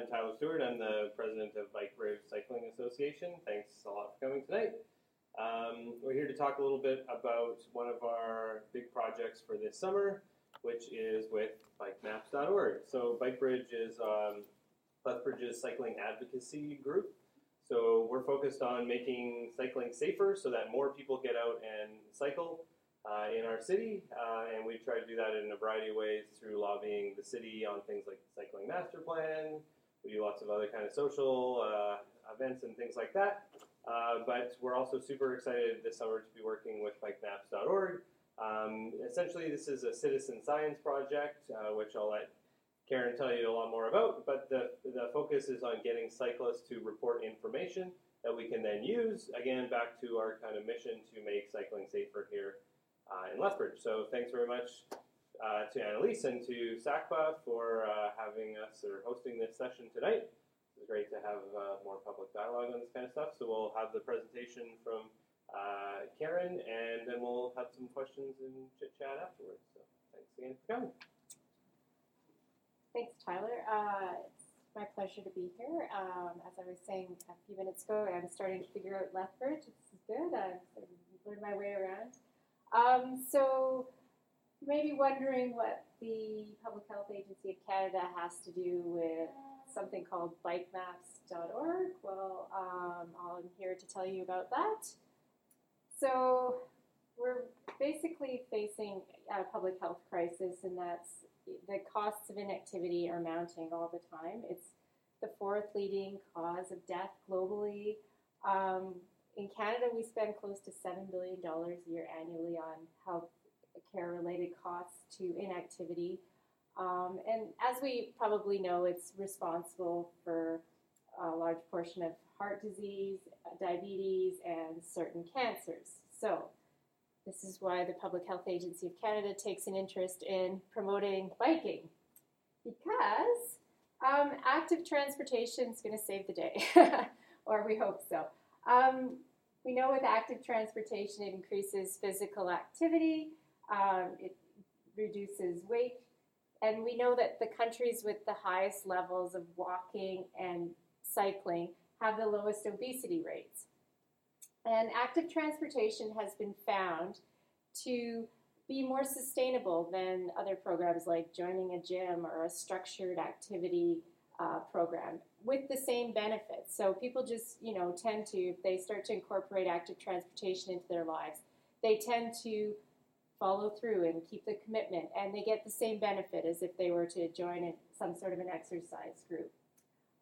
I'm Tyler Stewart. I'm the president of Bike Bridge Cycling Association. Thanks a lot for coming tonight. Um, we're here to talk a little bit about one of our big projects for this summer, which is with bikemaps.org. So Bike BikeBridge is um, Lethbridge's cycling advocacy group. So we're focused on making cycling safer so that more people get out and cycle uh, in our city, uh, and we try to do that in a variety of ways through lobbying the city on things like the cycling master plan. We do lots of other kind of social uh, events and things like that. Uh, but we're also super excited this summer to be working with bikemaps.org. Um, essentially, this is a citizen science project, uh, which I'll let Karen tell you a lot more about. But the, the focus is on getting cyclists to report information that we can then use, again, back to our kind of mission to make cycling safer here uh, in Lethbridge. So thanks very much uh, to Annalise and to SACPA for uh, having us or hosting this session tonight. It's great to have uh, more public dialogue on this kind of stuff. So we'll have the presentation from uh, Karen, and then we'll have some questions and chit chat afterwards. So thanks again for coming. Thanks, Tyler. Uh, it's my pleasure to be here. Um, as I was saying a few minutes ago, I'm starting to figure out Lethbridge. This is good. I've learned my way around. Um, so you may be wondering what the Public Health Agency of Canada has to do with something called bikemaps.org. Well, um, I'm here to tell you about that. So we're basically facing a public health crisis, and that's the costs of inactivity are mounting all the time. It's the fourth leading cause of death globally. Um, in Canada, we spend close to $7 billion a year annually on health care related costs to inactivity. Um, and as we probably know, it's responsible for a large portion of heart disease, diabetes, and certain cancers. So, this is why the Public Health Agency of Canada takes an interest in promoting biking because um, active transportation is going to save the day, or we hope so. Um, we know with active transportation, it increases physical activity, um, it reduces weight, and we know that the countries with the highest levels of walking and cycling have the lowest obesity rates. And active transportation has been found to be more sustainable than other programs like joining a gym or a structured activity uh, program with the same benefits. So people just, you know, tend to, if they start to incorporate active transportation into their lives, they tend to follow through and keep the commitment, and they get the same benefit as if they were to join in some sort of an exercise group.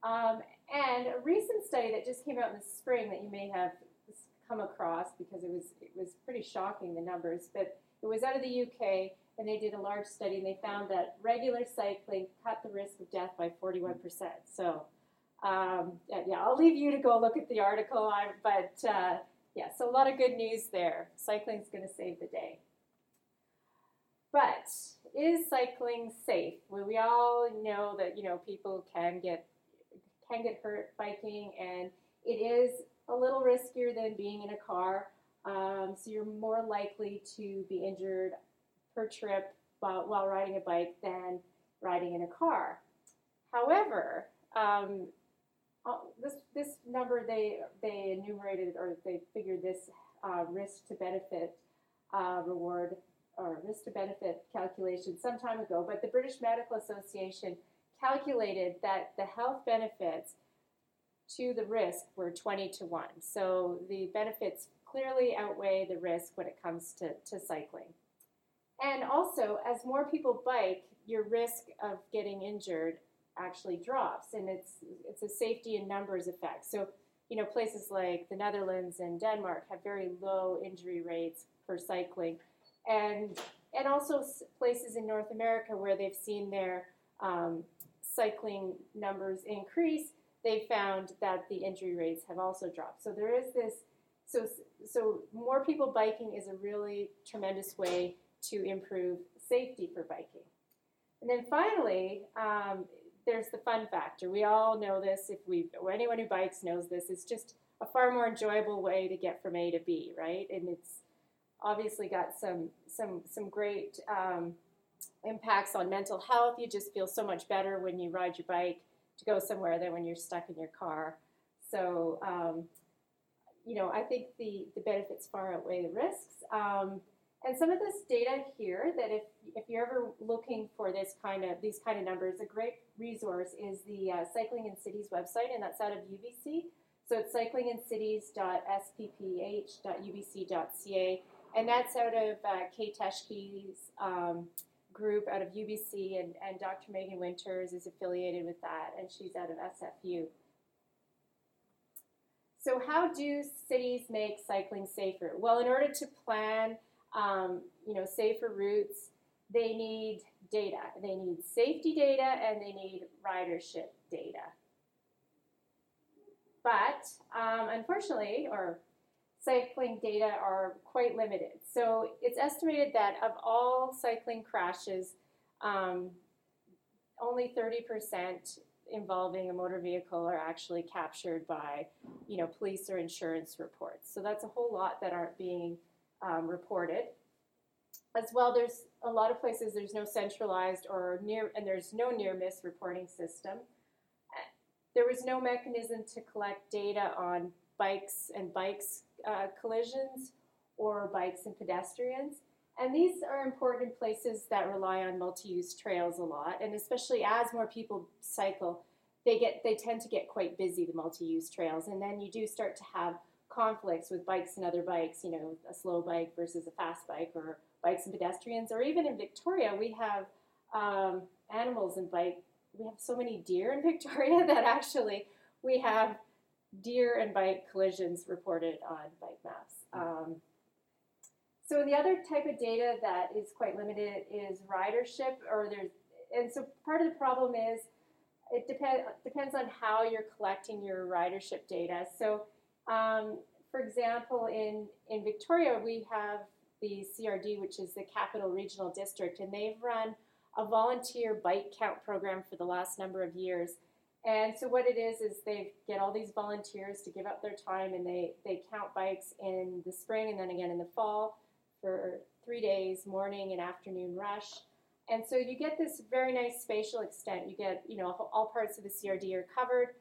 Um, and a recent study that just came out in the spring that you may have come across because it was it was pretty shocking the numbers, but it was out of the UK and they did a large study and they found that regular cycling cut the risk of death by 41%. So, um, yeah, I'll leave you to go look at the article. I, but uh, yeah, so a lot of good news there. Cycling's going to save the day. But is cycling safe? Well, we all know that you know people can get can get hurt biking, and it is a little riskier than being in a car. Um, so you're more likely to be injured per trip while, riding a bike than riding in a car. However, um, this this number they they enumerated or they figured this uh, risk to benefit uh, reward or risk to benefit calculation some time ago. But the British Medical Association calculated that the health benefits to the risk were 20 to 1. So the benefits clearly outweigh the risk when it comes to, to cycling. And also, as more people bike, your risk of getting injured actually drops, and it's it's a safety in numbers effect. So, you know, places like the Netherlands and Denmark have very low injury rates for cycling, and and also places in North America where they've seen their um, cycling numbers increase, they found that the injury rates have also dropped. So there is this. So so more people biking is a really tremendous way to improve safety for biking. And then finally, um, there's the fun factor. We all know this. If we, or anyone who bikes knows this. It's just a far more enjoyable way to get from A to B, right? And it's obviously got some some some great um, impacts on mental health. You just feel so much better when you ride your bike. to go somewhere than when you're stuck in your car. So, um, you know, I think the, the benefits far outweigh the risks. Um, and some of this data here that if, if you're ever looking for this kind of these kind of numbers, a great resource is the uh, Cycling in Cities website, and that's out of UBC. So it's cyclingincities.spph.ubc.ca, and that's out of uh, Kay Teschke's um, group out of UBC, and, and Dr. Megan Winters is affiliated with that, and she's out of SFU. So how do cities make cycling safer? Well, in order to plan, um, you know, safer routes, they need data. They need safety data and they need ridership data. But um, unfortunately, or cycling data are quite limited. So it's estimated that of all cycling crashes, um, only 30% involving a motor vehicle are actually captured by, you know, police or insurance reports. So that's a whole lot that aren't being um, reported. As well, there's a lot of places there's no centralized or near, and there's no near miss reporting system. There was no mechanism to collect data on bikes and bikes uh, collisions or bikes and pedestrians. And these are important places that rely on multi-use trails a lot, and especially as more people cycle, they get they tend to get quite busy the multi-use trails, and then you do start to have conflicts with bikes and other bikes. You know, a slow bike versus a fast bike, or bikes and pedestrians, or even in Victoria, we have um, animals and bike we have so many deer in Victoria that actually we have deer and bike collisions reported on bike maps. Um, so the other type of data that is quite limited is ridership, or there's, and so part of the problem is it depend, depends on how you're collecting your ridership data. So, um, for example, in in Victoria, we have the CRD, which is the Capital Regional District, and they've run a volunteer bike count program for the last number of years. And so what it is is they get all these volunteers to give up their time and they, they count bikes in the spring and then again in the fall for three days, morning and afternoon rush. And so you get this very nice spatial extent. You get, you know, all parts of the CRD are covered,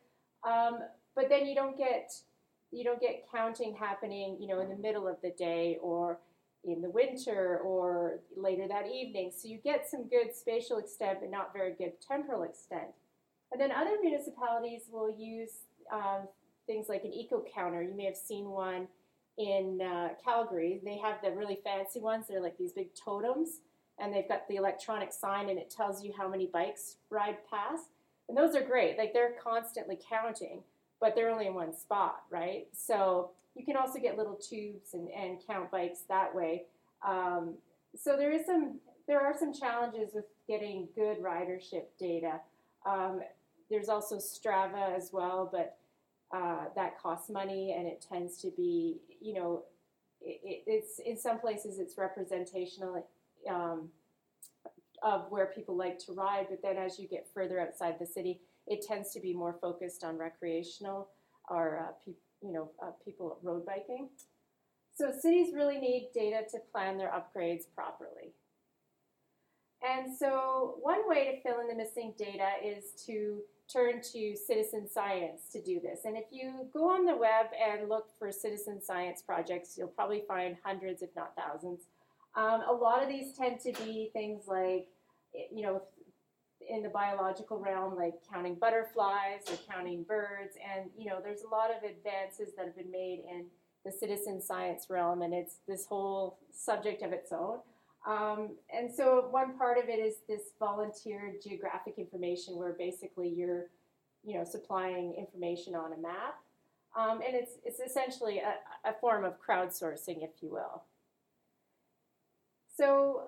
um, but then you don't get you don't get counting happening, you know, in the middle of the day or in the winter or later that evening. So you get some good spatial extent, but not very good temporal extent. And then other municipalities will use um, things like an eco counter. You may have seen one in uh, Calgary. They have the really fancy ones. They're like these big totems, and they've got the electronic sign, and it tells you how many bikes ride past. And those are great. Like they're constantly counting, but they're only in one spot, right? So you can also get little tubes and, and count bikes that way. Um, so there is some, there are some challenges with getting good ridership data. Um, there's also Strava as well, but uh, that costs money and it tends to be, you know, it, it's in some places it's representational um, of where people like to ride, but then as you get further outside the city, it tends to be more focused on recreational or uh, people you know, uh, people road biking. So cities really need data to plan their upgrades properly. And so one way to fill in the missing data is to turn to citizen science to do this. And if you go on the web and look for citizen science projects, you'll probably find hundreds, if not thousands. Um, a lot of these tend to be things like, you know, in the biological realm, like counting butterflies or counting birds. And, you know, there's a lot of advances that have been made in the citizen science realm, and it's this whole subject of its own. Um, and so one part of it is this volunteer geographic information where basically you're, you know, supplying information on a map. Um, and it's, it's essentially a, a form of crowdsourcing, if you will. So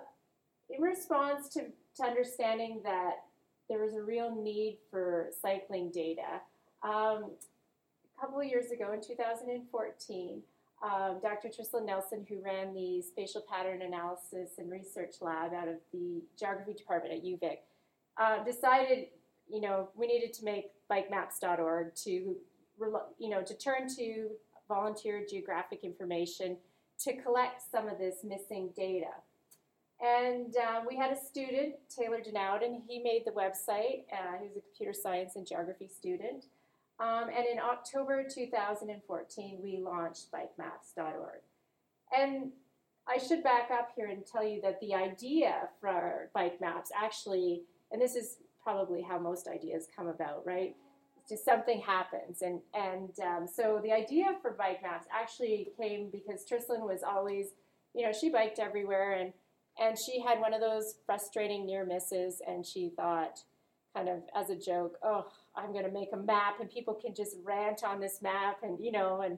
in response to, to understanding that there was a real need for cycling data. Um, a couple of years ago, in 2014, um, Dr. Trisalyn Nelson, who ran the Spatial Pattern Analysis and Research Lab out of the Geography Department at UVic, uh, decided, you know, we needed to make bikemaps.org to, you know, to turn to volunteer geographic information to collect some of this missing data. And um, we had a student, Taylor Denouden, he made the website. Uh, he was a computer science and geography student. Um, and in October 2014, we launched bikemaps.org. And I should back up here and tell you that the idea for bike maps actually, and this is probably how most ideas come about, right? Just something happens, and and um, so the idea for bike maps actually came because Trisalyn was always, you know, she biked everywhere, and and she had one of those frustrating near misses, and she thought, kind of as a joke, oh, I'm going to make a map, and people can just rant on this map, and you know, and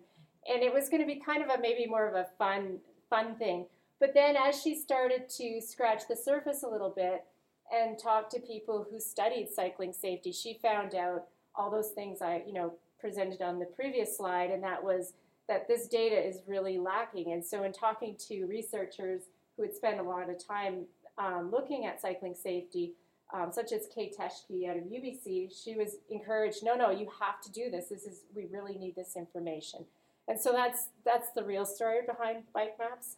and it was going to be kind of a maybe more of a fun fun thing. But then as she started to scratch the surface a little bit and talk to people who studied cycling safety, she found out all those things I, you know, presented on the previous slide, and that was that this data is really lacking. And so in talking to researchers who had spent a lot of time um, looking at cycling safety, um, such as Kay Teschke out of UBC, she was encouraged, no, no, you have to do this. This is, we really need this information. And so that's, that's the real story behind bike maps.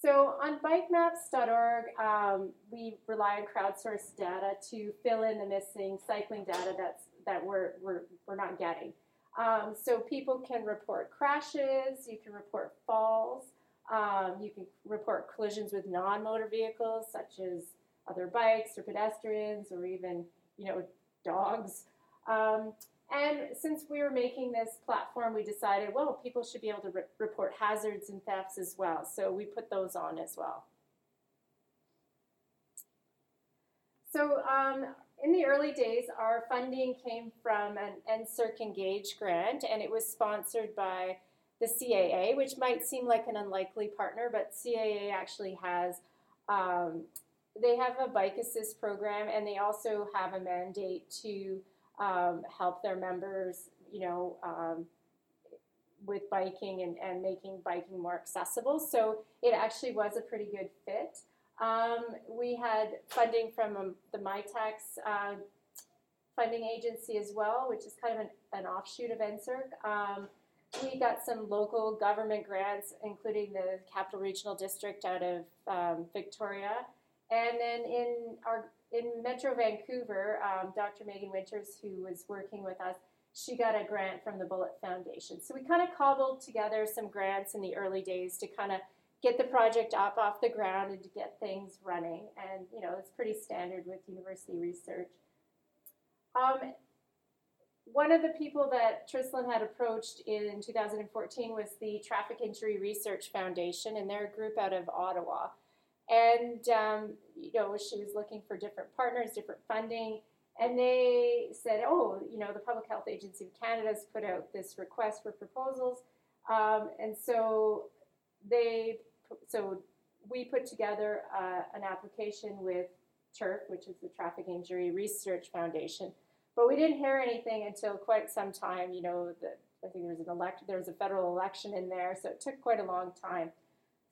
So on bikemaps.org, um, we rely on crowdsourced data to fill in the missing cycling data that's, that we're, we're, we're not getting. Um, so people can report crashes, you can report falls, um, you can report collisions with non-motor vehicles such as other bikes or pedestrians or even, you know, dogs. Um, and since we were making this platform, we decided, well, people should be able to re- report hazards and thefts as well. So we put those on as well. So um, in the early days, our funding came from an NSERC Engage grant, and it was sponsored by the CAA, which might seem like an unlikely partner, but CAA actually has um, they have a bike assist program, and they also have a mandate to um, help their members, you know, um, with biking and, and making biking more accessible. So it actually was a pretty good fit. Um, we had funding from um, the Mitacs uh, funding agency as well, which is kind of an, an offshoot of NSERC. Um, we got some local government grants, including the Capital Regional District out of um, Victoria. And then in our in Metro Vancouver, um, Dr. Megan Winters, who was working with us, she got a grant from the Bullitt Foundation. So we kind of cobbled together some grants in the early days to kind of get the project up off the ground and to get things running. And you know, it's pretty standard with university research. Um, one of the people that Trisalyn had approached in 2014 was the Traffic Injury Research Foundation, and they're a group out of Ottawa. And, um, you know, she was looking for different partners, different funding. And they said, oh, you know, the Public Health Agency of Canada has put out this request for proposals. Um, and so they, so we put together uh, an application with TIRF, which is the Traffic Injury Research Foundation. But we didn't hear anything until quite some time. You know, the, I think there was an elect, there was a federal election in there, so it took quite a long time.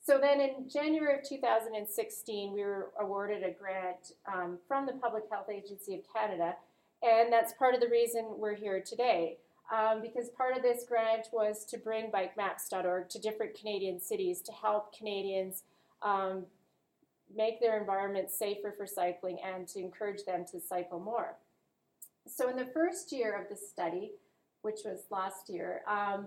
So then in January of 2016, we were awarded a grant um, from the Public Health Agency of Canada, and that's part of the reason we're here today. Um, because part of this grant was to bring bikemaps.org to different Canadian cities to help Canadians um, make their environment safer for cycling and to encourage them to cycle more. So, in the first year of the study, which was last year, um,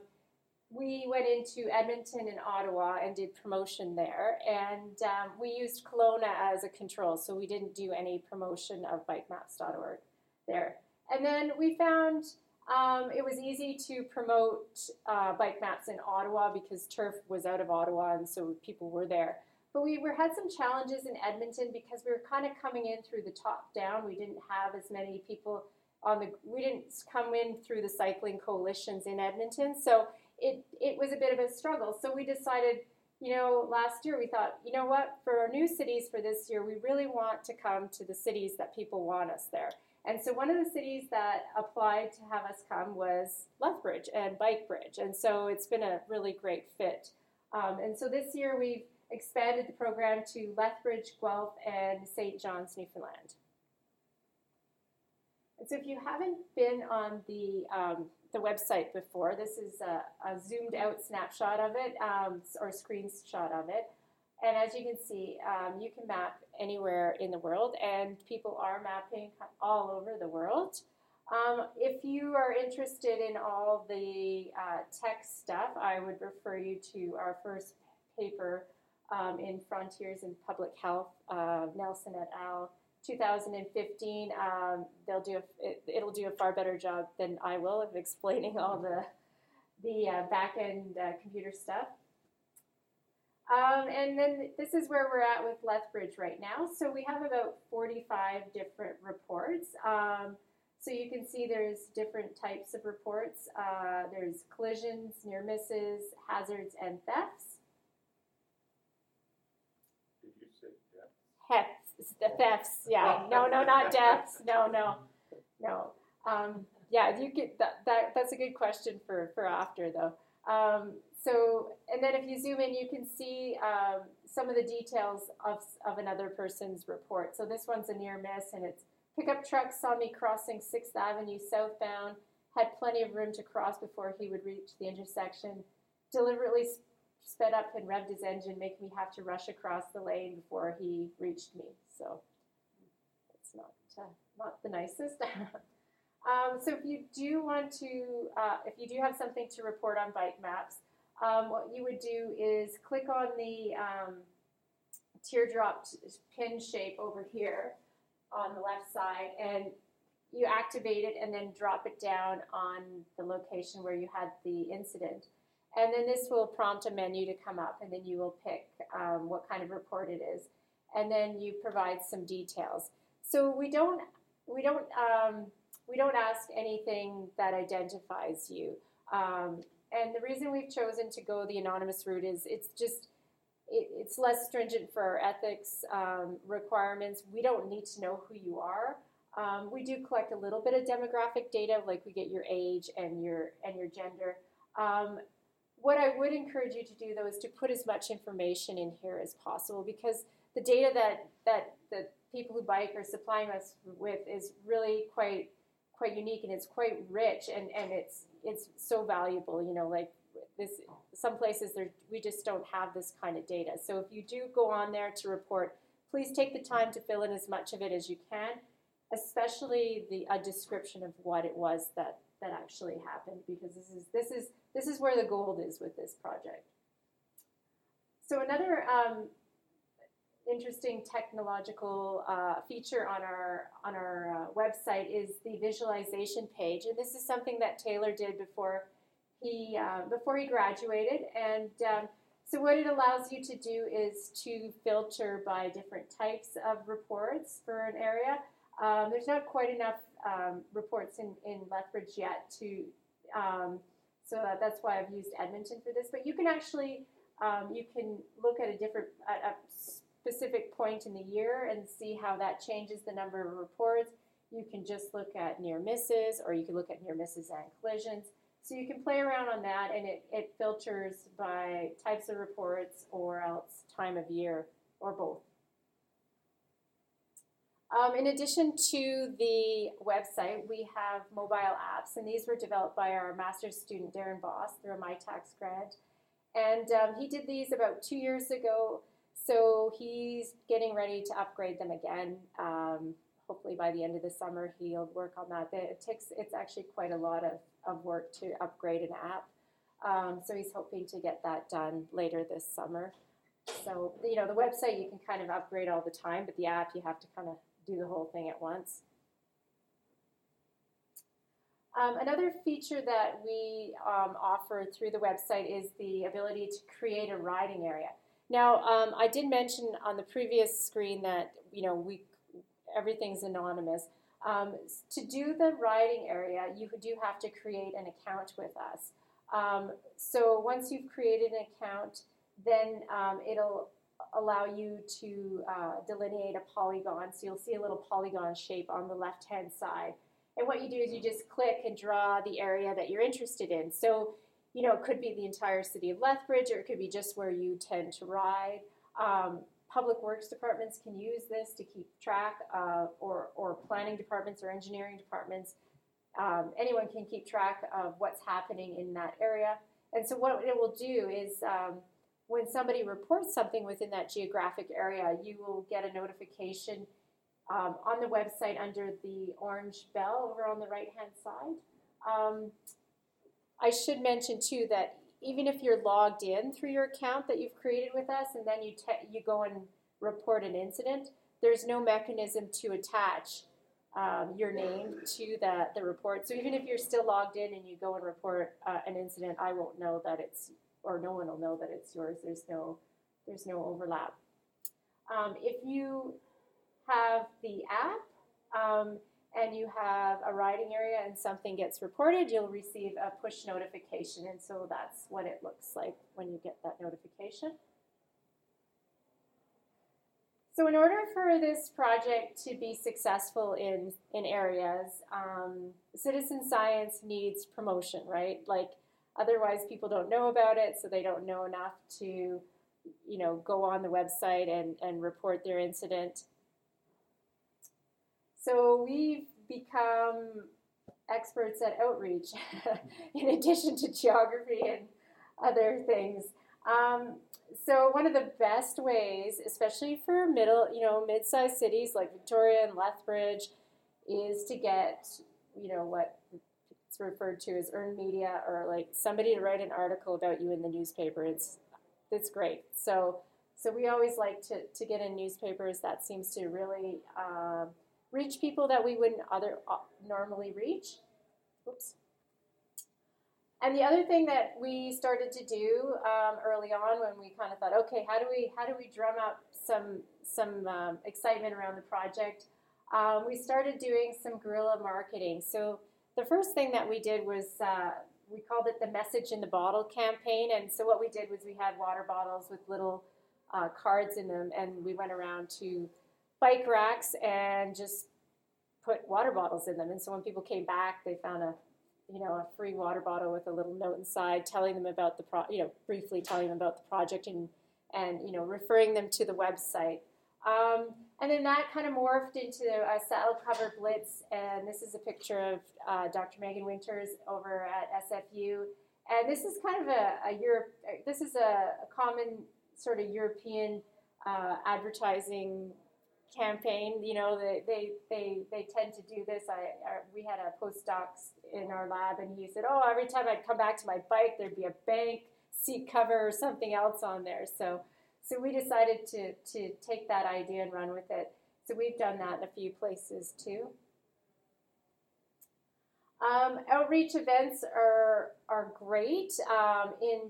we went into Edmonton and Ottawa and did promotion there. And um, we used Kelowna as a control, so we didn't do any promotion of bikemaps.org there. And then we found um, it was easy to promote uh, bike maps in Ottawa because TIRF was out of Ottawa, and so people were there. But we were, had some challenges in Edmonton because we were kind of coming in through the top down. We didn't have as many people on the. We didn't come in through the cycling coalitions in Edmonton, so it, it was a bit of a struggle. So we decided, you know, last year we thought, you know what, for our new cities for this year, we really want to come to the cities that people want us there. And so one of the cities that applied to have us come was Lethbridge and Bikebridge. And so it's been a really great fit. Um, and so this year we've expanded the program to Lethbridge, Guelph, and St. John's, Newfoundland. And so if you haven't been on the um, the website before. This is a, a zoomed out snapshot of it um, or screenshot of it. And as you can see, um, you can map anywhere in the world, and people are mapping all over the world. Um, if you are interested in all the uh, tech stuff, I would refer you to our first paper um, in Frontiers in Public Health, uh, Nelson et al. 2015. Um, they'll do a, it, will do a far better job than I will of explaining all the the uh, back end uh, computer stuff. Um, and then this is where we're at with Lethbridge right now. So we have about 45 different reports. Um, so you can see there's different types of reports. Uh, there's collisions, near misses, hazards, and thefts. Did you say death? Thefts, the thefts, yeah. No, no, not deaths. No, no, no. Um, yeah, you get that, that. That's a good question for for after though. Um, so, and then if you zoom in, you can see um, some of the details of, of another person's report. So this one's a near miss, and it's pickup truck saw me crossing 6th Avenue southbound, had plenty of room to cross before he would reach the intersection, deliberately sped up and revved his engine, making me have to rush across the lane before he reached me. So it's not, uh, not the nicest. um, so if you do want to, uh, if you do have something to report on bike maps, um, what you would do is click on the um, teardrop pin shape over here on the left side and you activate it and then drop it down on the location where you had the incident. And then this will prompt a menu to come up and then you will pick um, what kind of report it is. And then you provide some details. So we don't, we don't, um, we don't ask anything that identifies you. Um, and the reason we've chosen to go the anonymous route is it's just it, it's less stringent for our ethics um, requirements. We don't need to know who you are. Um, we do collect a little bit of demographic data, like we get your age and your and your gender. Um, what I would encourage you to do though is to put as much information in here as possible because the data that that the people who bike are supplying us with is really quite quite unique and it's quite rich and, and it's it's so valuable. You know, like this some places there we just don't have this kind of data. So if you do go on there to report, please take the time to fill in as much of it as you can, especially the a description of what it was that that actually happened because this is this is this is where the gold is with this project. So another um, interesting technological uh, feature on our on our uh, website is the visualization page, and this is something that Taylor did before he uh, before he graduated. And um, so, what it allows you to do is to filter by different types of reports for an area. Um, there's not quite enough um, reports in in Lethbridge yet to. Um, so that's why I've used Edmonton for this. But you can actually um, you can look at a different at a specific point in the year and see how that changes the number of reports. You can just look at near misses, or you can look at near misses and collisions. So you can play around on that, and it, it filters by types of reports or else time of year, or both. Um, in addition to the website, we have mobile apps, and these were developed by our master's student Darren Boss through a Mitacs grant. And um, he did these about two years ago so he's getting ready to upgrade them again. Um, hopefully by the end of the summer he'll work on that. It takes it's actually quite a lot of, of work to upgrade an app. Um, so he's hoping to get that done later this summer. So you know the website you can kind of upgrade all the time, but the app you have to kind of do the whole thing at once. Um, another feature that we um, offer through the website is the ability to create a riding area. Now, um, I did mention on the previous screen that you know we everything's anonymous. Um, to do the writing area, you do have to create an account with us. Um, so once you've created an account, then um, it'll allow you to uh, delineate a polygon. So you'll see a little polygon shape on the left-hand side. And what you do is you just click and draw the area that you're interested in. So you know, it could be the entire city of Lethbridge, or it could be just where you tend to ride. Um, public works departments can use this to keep track, uh, or, or planning departments or engineering departments. Um, anyone can keep track of what's happening in that area. And so what it will do is um, when somebody reports something within that geographic area, you will get a notification um, on the website under the orange bell over on the right hand side. I should mention too that even if you're logged in through your account that you've created with us and then you, te- you go and report an incident, there's no mechanism to attach um, your name to the, the report. So even if you're still logged in and you go and report uh, an incident, I won't know that it's, or no one will know that it's yours. There's no, there's no overlap. Um, if you have the app um, and you have a riding area and something gets reported, you'll receive a push notification. And so that's what it looks like when you get that notification. So in order for this project to be successful in, in areas, um, citizen science needs promotion, right? Like otherwise people don't know about it, so they don't know enough to, you know, go on the website and, and report their incident. So we've become experts at outreach in addition to geography and other things. Um, so one of the best ways, especially for middle, you know, mid-sized cities like Victoria and Lethbridge, is to get, you know, what it's referred to as earned media or like somebody to write an article about you in the newspaper. It's it's great. So so we always like to, to get in newspapers. That seems to really um, reach people that we wouldn't other uh, normally reach. Oops. And the other thing that we started to do um, early on, when we kind of thought, okay, how do we how do we drum up some some um, excitement around the project? Um, we started doing some guerrilla marketing. So the first thing that we did was uh, we called it the message in the bottle campaign. And so what we did was we had water bottles with little uh, cards in them, and we went around to bike racks and just put water bottles in them. And so when people came back, they found a you know, a free water bottle with a little note inside, telling them about the pro, you know, briefly telling them about the project and and you know, referring them to the website. Um, and then that kind of morphed into a saddle cover blitz, and this is a picture of uh, Dr. Megan Winters over at SFU. And this is kind of a, a Europe. This is a, a common sort of European uh, advertising campaign. You know, they, they, they, they tend to do this. I, I, we had a postdoc in our lab, and he said, "Oh, every time I'd come back to my bike, there'd be a bank seat cover or something else on there." So, so we decided to to take that idea and run with it. So we've done that in a few places too. Um, outreach events are are great. Um, in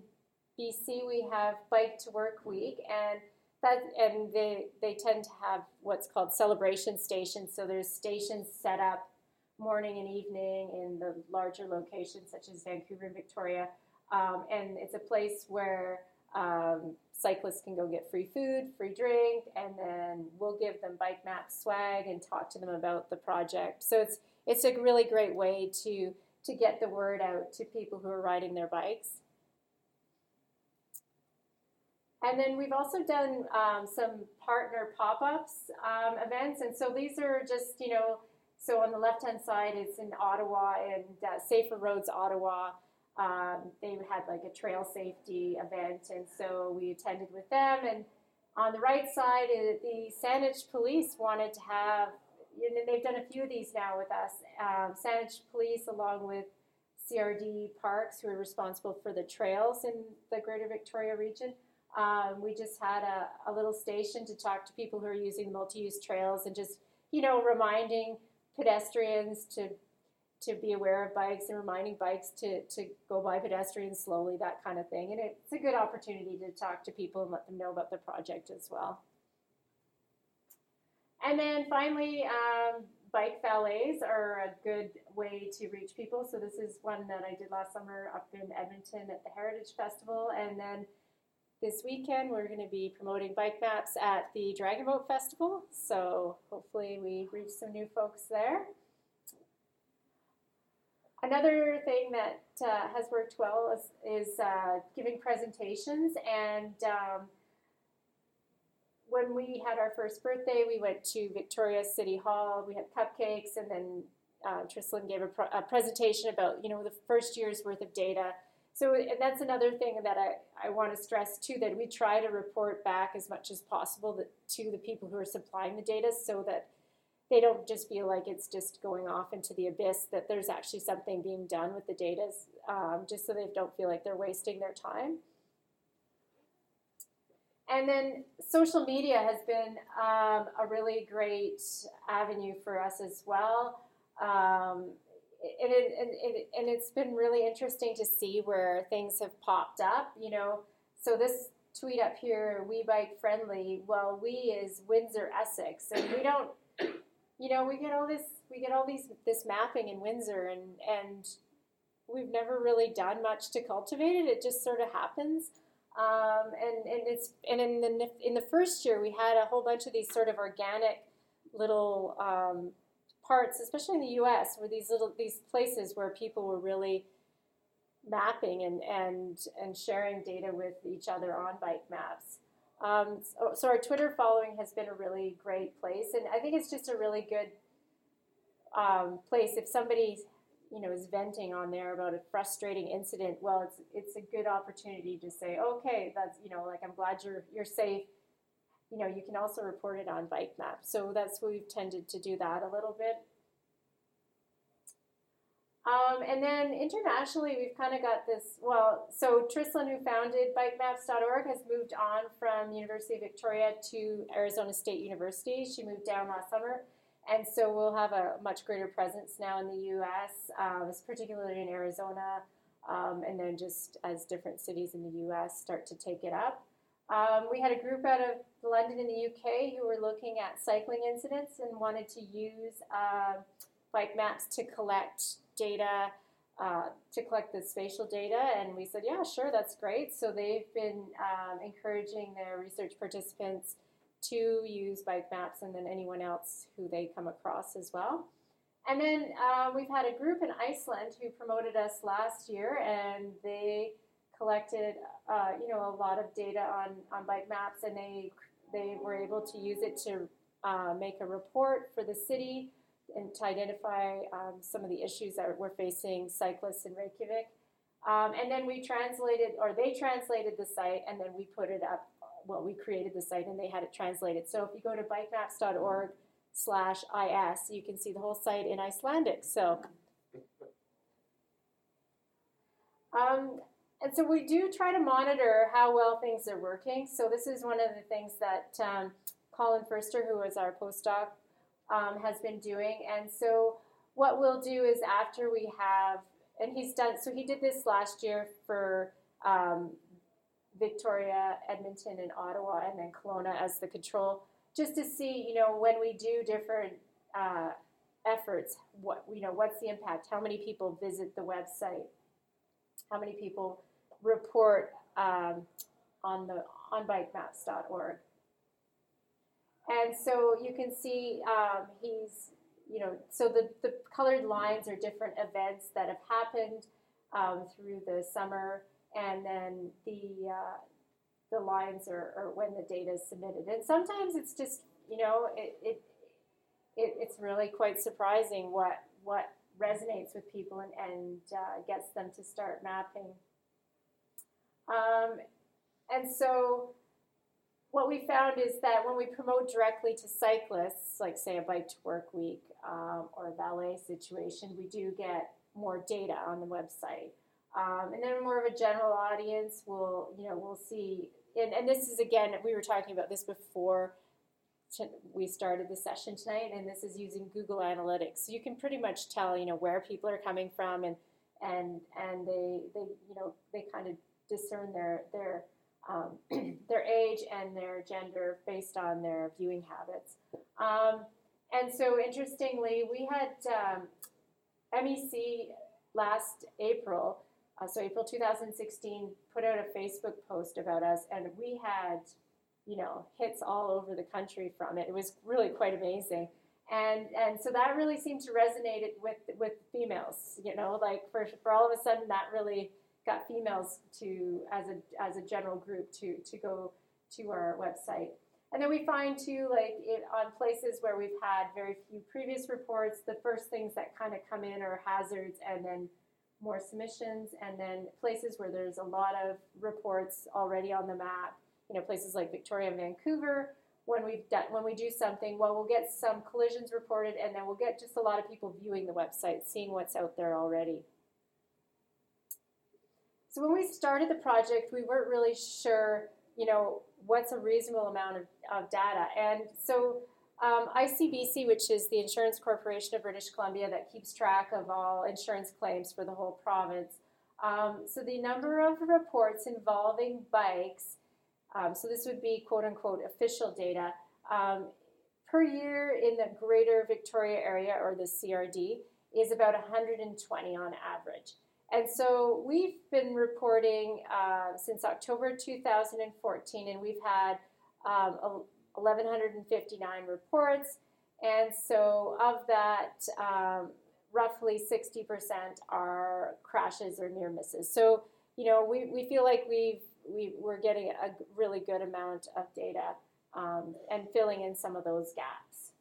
BC, we have Bike to Work Week, and that and they they tend to have what's called celebration stations. So there's stations set up morning and evening in the larger locations such as Vancouver and Victoria, um, and it's a place where um, cyclists can go get free food, free drink, and then we'll give them bike map swag and talk to them about the project. So it's it's a really great way to to get the word out to people who are riding their bikes. And then we've also done um, some partner pop-ups um, events, and so these are just you know, so on the left-hand side it's in Ottawa and uh, Safer Roads Ottawa. Um, they had like a trail safety event, and so we attended with them. And on the right side, uh, the Saanich Police wanted to have, and they've done a few of these now with us. Um, Saanich Police, along with CRD Parks, who are responsible for the trails in the Greater Victoria region um, we just had a, a little station to talk to people who are using multi-use trails and just, you know, reminding pedestrians to to be aware of bikes and reminding bikes to, to go by pedestrians slowly, that kind of thing. And it's a good opportunity to talk to people and let them know about the project as well. And then finally, um, bike valets are a good way to reach people. So this is one that I did last summer up in Edmonton at the Heritage Festival. And then this weekend we're going to be promoting bike maps at the Dragon Boat Festival, so hopefully we reach some new folks there. Another thing that uh, has worked well is, is uh, giving presentations, and um, when we had our first birthday, we went to Victoria City Hall. We had cupcakes, and then uh, Trisalyn gave a, a presentation about you know the first year's worth of data so, and that's another thing that I, I want to stress too that we try to report back as much as possible that, to the people who are supplying the data so that they don't just feel like it's just going off into the abyss, that there's actually something being done with the data, um, just so they don't feel like they're wasting their time. And then social media has been um, a really great avenue for us as well. Um, and, it, and, it, and it's been really interesting to see where things have popped up. You know, so this tweet up here, we bike friendly. Well, we is Windsor, Essex, and we don't. You know, we get all this, we get all these this mapping in Windsor, and and we've never really done much to cultivate it. It just sort of happens. Um, and, and it's and in the in the first year we had a whole bunch of these sort of organic little um, parts, especially in the U.S., were these little these places where people were really mapping and and and sharing data with each other on bike maps. Um, so, so, our Twitter following has been a really great place, and I think it's just a really good um, place if somebody you know is venting on there about a frustrating incident. Well, it's it's a good opportunity to say, okay, that's you know like I'm glad you're you're safe you know, you can also report it on Bike Map. So that's we've tended to do that a little bit. Um, and then internationally, we've kind of got this. Well, so Trisalyn, who founded BikeMaps.org, has moved on from University of Victoria to Arizona State University. She moved down last summer, and so we'll have a much greater presence now in the U.S., um, particularly in Arizona, um, and then just as different cities in the U.S. start to take it up. Um, we had a group out of London in the UK who were looking at cycling incidents and wanted to use uh, bike maps to collect data, uh, to collect the spatial data. And we said, yeah, sure, that's great. So they've been um, encouraging their research participants to use bike maps and then anyone else who they come across as well. And then uh, we've had a group in Iceland who promoted us last year, and they collected, uh, you know, a lot of data on, on bike maps, and they they were able to use it to uh, make a report for the city and to identify um, some of the issues that we're facing cyclists in Reykjavik. Um, and then we translated, or they translated the site, and then we put it up. Well, we created the site, and they had it translated. So if you go to bikemaps.org slash is, you can see the whole site in Icelandic. So. Um, and so we do try to monitor how well things are working. So this is one of the things that um, Colin Ferster, who is our postdoc, um, has been doing. And so what we'll do is after we have, and he's done, so he did this last year for um, Victoria, Edmonton, and Ottawa, and then Kelowna as the control, just to see, you know, when we do different uh, efforts, what, you know, what's the impact? How many people visit the website? How many people report um, on the on bikemaps.org. And so you can see um, he's, you know, so the, the colored lines are different events that have happened um, through the summer, and then the uh, the lines are, are, when the data is submitted. And sometimes it's just, you know, it, it, it it's really quite surprising what what resonates with people and, and uh, gets them to start mapping um, and so what we found is that when we promote directly to cyclists, like say a bike to work week um, or a valet situation, we do get more data on the website. Um, and then more of a general audience will, you know, we'll see. And, and this is again, we were talking about this before we started the session tonight, and this is using Google Analytics. So you can pretty much tell, you know, where people are coming from, and and and they they you know they kind of discern their their um, their age and their gender based on their viewing habits. Um, and so, interestingly, we had um, MEC last April, uh, so April 2016, put out a Facebook post about us, and we had, you know, hits all over the country from it. It was really quite amazing. And, and so that really seemed to resonate with with females, you know, like for, for all of a sudden that really got females to as a as a general group to to go to our website. And then we find too, like it, on places where we've had very few previous reports, the first things that kind of come in are hazards, and then more submissions, and then places where there's a lot of reports already on the map, you know, places like Victoria and Vancouver, when we've done, when we do something, well, we'll get some collisions reported, and then we'll get just a lot of people viewing the website, seeing what's out there already. So when we started the project, we weren't really sure, you know, what's a reasonable amount of, of data, and so um, ICBC, which is the Insurance Corporation of British Columbia that keeps track of all insurance claims for the whole province. Um, so the number of reports involving bikes um, so this would be quote unquote official data. Um, per year in the greater Victoria area or the CRD is about 120 on average. And so we've been reporting uh, since October 2014, and we've had um, 1,159 reports. And so of that, um, roughly 60% are crashes or near misses. So, you know, we, we feel like we've we, we're getting a really good amount of data um, and filling in some of those gaps.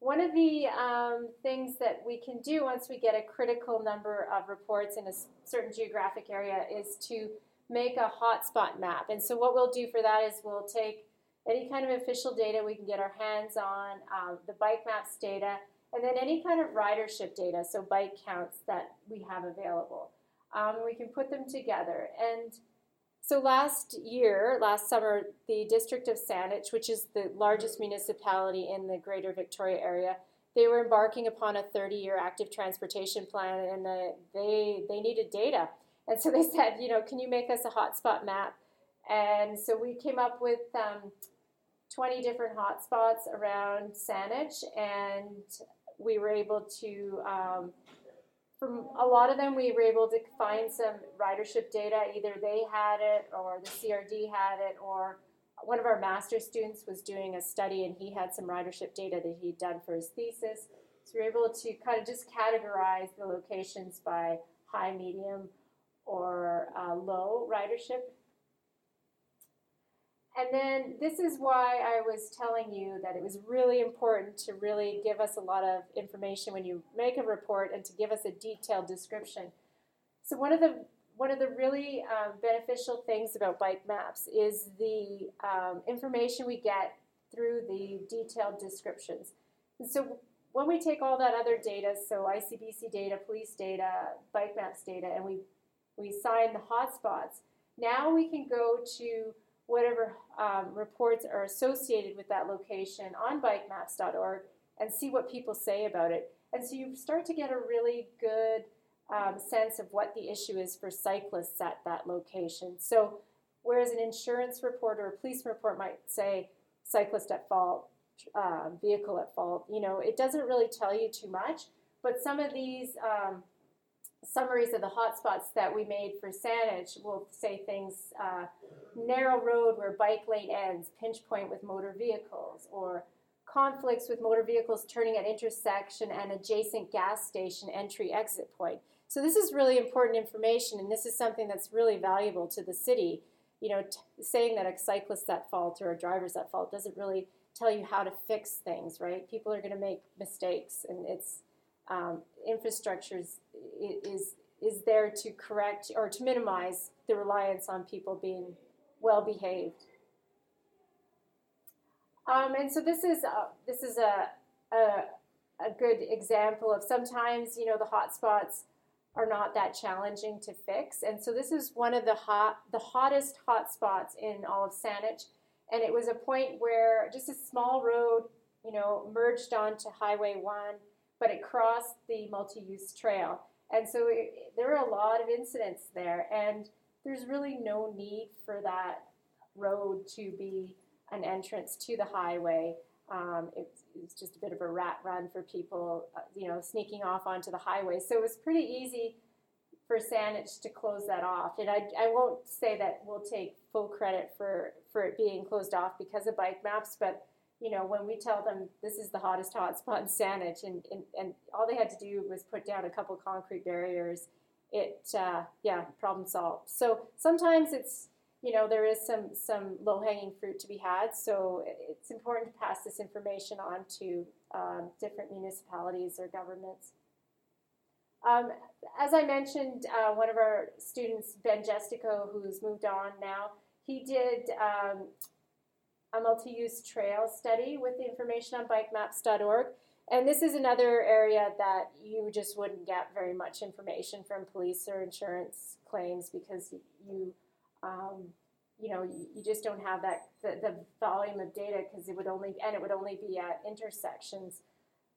One of the um, things that we can do once we get a critical number of reports in a certain geographic area is to make a hotspot map. And so what we'll do for that is we'll take any kind of official data we can get our hands on, um, the bike maps data, and then any kind of ridership data, so bike counts that we have available um, we can put them together. And so last year, last summer, the District of Saanich, which is the largest municipality in the Greater Victoria area, they were embarking upon a 30-year active transportation plan, and the, they they needed data. And so they said, you know, can you make us a hotspot map? And so we came up with um, 20 different hotspots around Saanich, and we were able to um, from a lot of them, we were able to find some ridership data. Either they had it, or the CRD had it, or one of our master students was doing a study and he had some ridership data that he'd done for his thesis. So we were able to kind of just categorize the locations by high, medium, or uh, low ridership and then this is why I was telling you that it was really important to really give us a lot of information when you make a report and to give us a detailed description. So one of the one of the really um, beneficial things about bike maps is the um, information we get through the detailed descriptions. And so when we take all that other data, so ICBC data, police data, bike maps data, and we we assign the hotspots, now we can go to whatever um, reports are associated with that location on bikemaps.org and see what people say about it. And so you start to get a really good um, sense of what the issue is for cyclists at that location. So, whereas an insurance report or a police report might say cyclist at fault, um, vehicle at fault, you know, it doesn't really tell you too much. But some of these um, summaries of the hotspots that we made for Saanich will say things uh, narrow road where bike lane ends, pinch point with motor vehicles, or conflicts with motor vehicles turning at intersection and adjacent gas station entry exit point. So this is really important information, and this is something that's really valuable to the city. You know, t- saying that a cyclist at fault or a driver's at fault doesn't really tell you how to fix things, right? People are going to make mistakes, and it's um, infrastructure is, is there to correct or to minimize the reliance on people being well behaved. Um, and so this is a, this is a, a, a good example of sometimes you know the hotspots are not that challenging to fix, and so this is one of the hot the hottest hotspots in all of Saanich, and it was a point where just a small road you know merged onto Highway One, but it crossed the multi-use trail, and so it, there were a lot of incidents there, and there's really no need for that road to be an entrance to the highway. Um, it's, it's, just a bit of a rat run for people, uh, you know, sneaking off onto the highway. So it was pretty easy for Saanich to close that off. And I, I won't say that we'll take full credit for, for it being closed off because of bike maps, but you know, when we tell them this is the hottest hotspot in Saanich, and, and, and all they had to do was put down a couple concrete barriers it uh, yeah problem solved. So sometimes it's you know there is some some low hanging fruit to be had so it's important to pass this information on to um, different municipalities or governments. Um, as I mentioned, uh, one of our students, Ben Gestico, who's moved on now, he did um, multi-use trail study with the information on bikemaps.org. And this is another area that you just wouldn't get very much information from police or insurance claims because you, um, you know, you, just don't have that the, the volume of data because it would only and it would only be at intersections.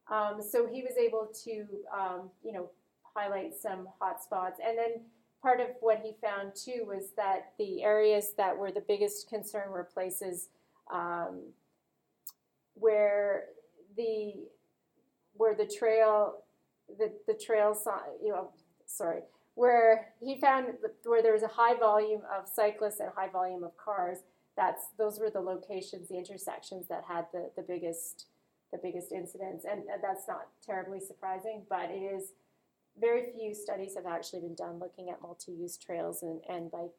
Um, so he was able to, um, you know, highlight some hot spots. And then part of what he found too was that the areas that were the biggest concern were places um, where the where the trail the the trail you know sorry where he found where there was a high volume of cyclists and high volume of cars that's those were the locations the intersections that had the, the biggest the biggest incidents and that's not terribly surprising but it is very few studies have actually been done looking at multi-use trails and, and bike.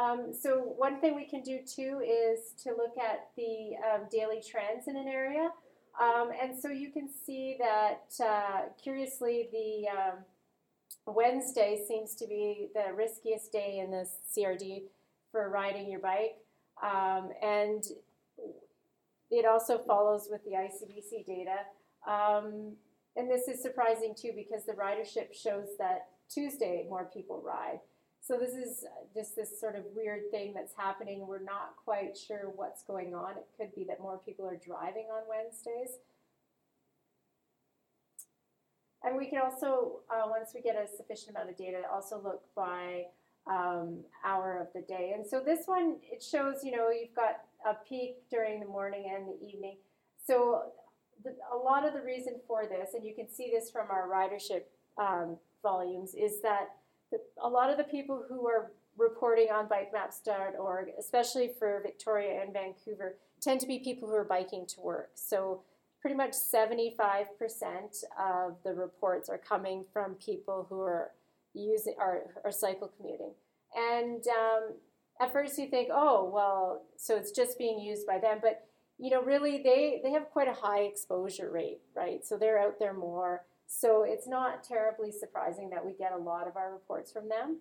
Um, so one thing we can do too is to look at the um, daily trends in an area. Um, and so you can see that, uh, curiously, the um, Wednesday seems to be the riskiest day in the CRD for riding your bike. Um, and it also follows with the ICBC data. Um, and this is surprising too because the ridership shows that Tuesday more people ride. So this is just this sort of weird thing that's happening. We're not quite sure what's going on. It could be that more people are driving on Wednesdays. And we can also, uh, once we get a sufficient amount of data, also look by um, hour of the day. And so this one, it shows, you know, you've got a peak during the morning and the evening. So the, a lot of the reason for this, and you can see this from our ridership um, volumes, is that a lot of the people who are reporting on bikemaps.org, especially for Victoria and Vancouver, tend to be people who are biking to work. So pretty much 75% of the reports are coming from people who are using are, are cycle commuting. And um, at first you think, oh, well, so it's just being used by them. But you know, really they, they have quite a high exposure rate, right? So they're out there more. So it's not terribly surprising that we get a lot of our reports from them.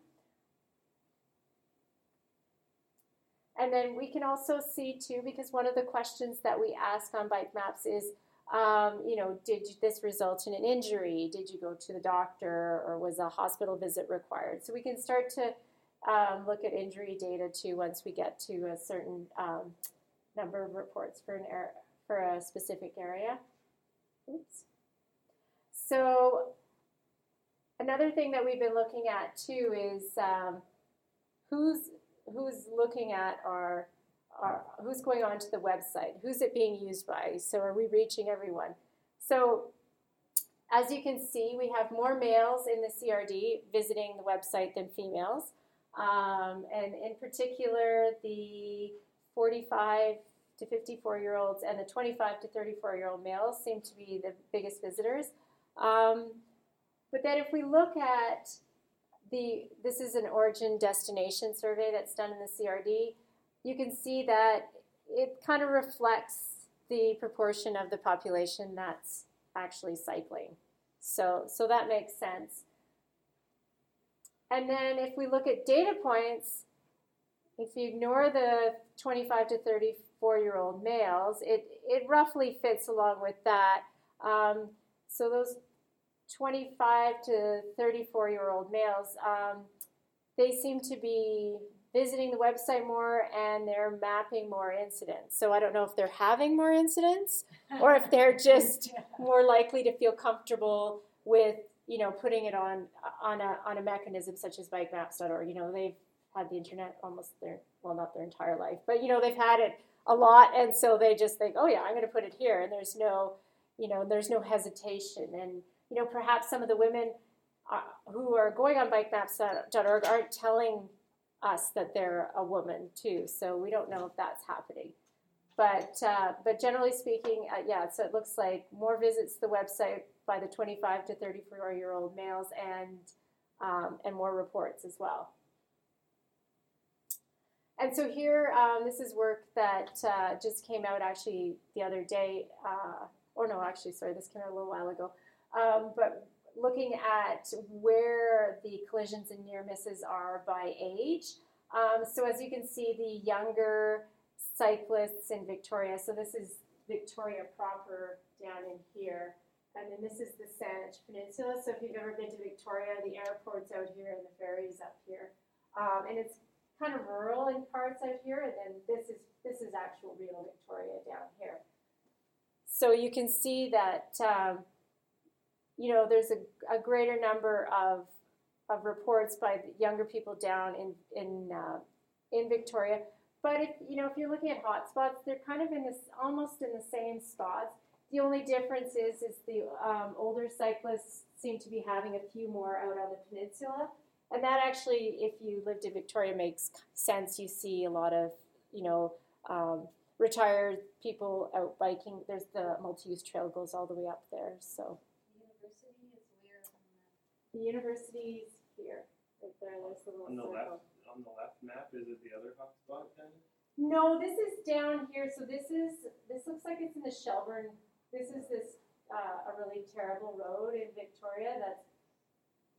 And then we can also see too, because one of the questions that we ask on bike maps is, um, you know, did this result in an injury? Did you go to the doctor or was a hospital visit required? So we can start to um, look at injury data too once we get to a certain um, number of reports for an er- for a specific area. Oops. So another thing that we've been looking at too is um, who's who's looking at our, our who's going onto the website, who's it being used by. So are we reaching everyone? So as you can see, we have more males in the CRD visiting the website than females. Um, and in particular, the 45 to 54 year olds and the 25 to 34 year old males seem to be the biggest visitors. Um, but then if we look at the, this is an origin destination survey that's done in the CRD, you can see that it kind of reflects the proportion of the population that's actually cycling. So, so that makes sense. And then if we look at data points, if you ignore the 25 to 34 year old males, it, it roughly fits along with that. Um, so those 25 to 34 year old males, um, they seem to be visiting the website more and they're mapping more incidents. So I don't know if they're having more incidents or if they're just more likely to feel comfortable with you know putting it on on a on a mechanism such as bikemaps.org. You know they've had the internet almost their well not their entire life, but you know they've had it a lot, and so they just think, oh yeah, I'm going to put it here, and there's no you know there's no hesitation, and you know perhaps some of the women uh, who are going on bikemaps.org aren't telling us that they're a woman too, so we don't know if that's happening. But uh, but generally speaking, uh, yeah. So it looks like more visits to the website by the 25 to 34 year old males, and um, and more reports as well. And so here, um, this is work that uh, just came out actually the other day, uh, or no, actually, sorry, this came out a little while ago. Um, but looking at where the collisions and near misses are by age. Um, so as you can see, the younger cyclists in Victoria. So this is Victoria proper down in here. And then this is the Saanich Peninsula. So if you've ever been to Victoria, the airport's out here and the ferry's up here. Um, and it's kind of rural in parts out here, and then this is this is actual real Victoria down here. So you can see that um, you know there's a, a greater number of of reports by younger people down in in uh, in Victoria. But if you know if you're looking at hotspots, they're kind of in this almost in the same spots. The only difference is is the um, older cyclists seem to be having a few more out on the peninsula, and that actually, if you lived in Victoria, makes sense. You see a lot of you know um, retired people out biking. There's the multi-use trail goes all the way up there. So the University is where on the university's here, right there. There's the little On the circle. left, on the left map, is it the other hotspot then? No, this is down here. So this is this looks like it's in the Shelbourne. This is this uh, a really terrible road in Victoria that's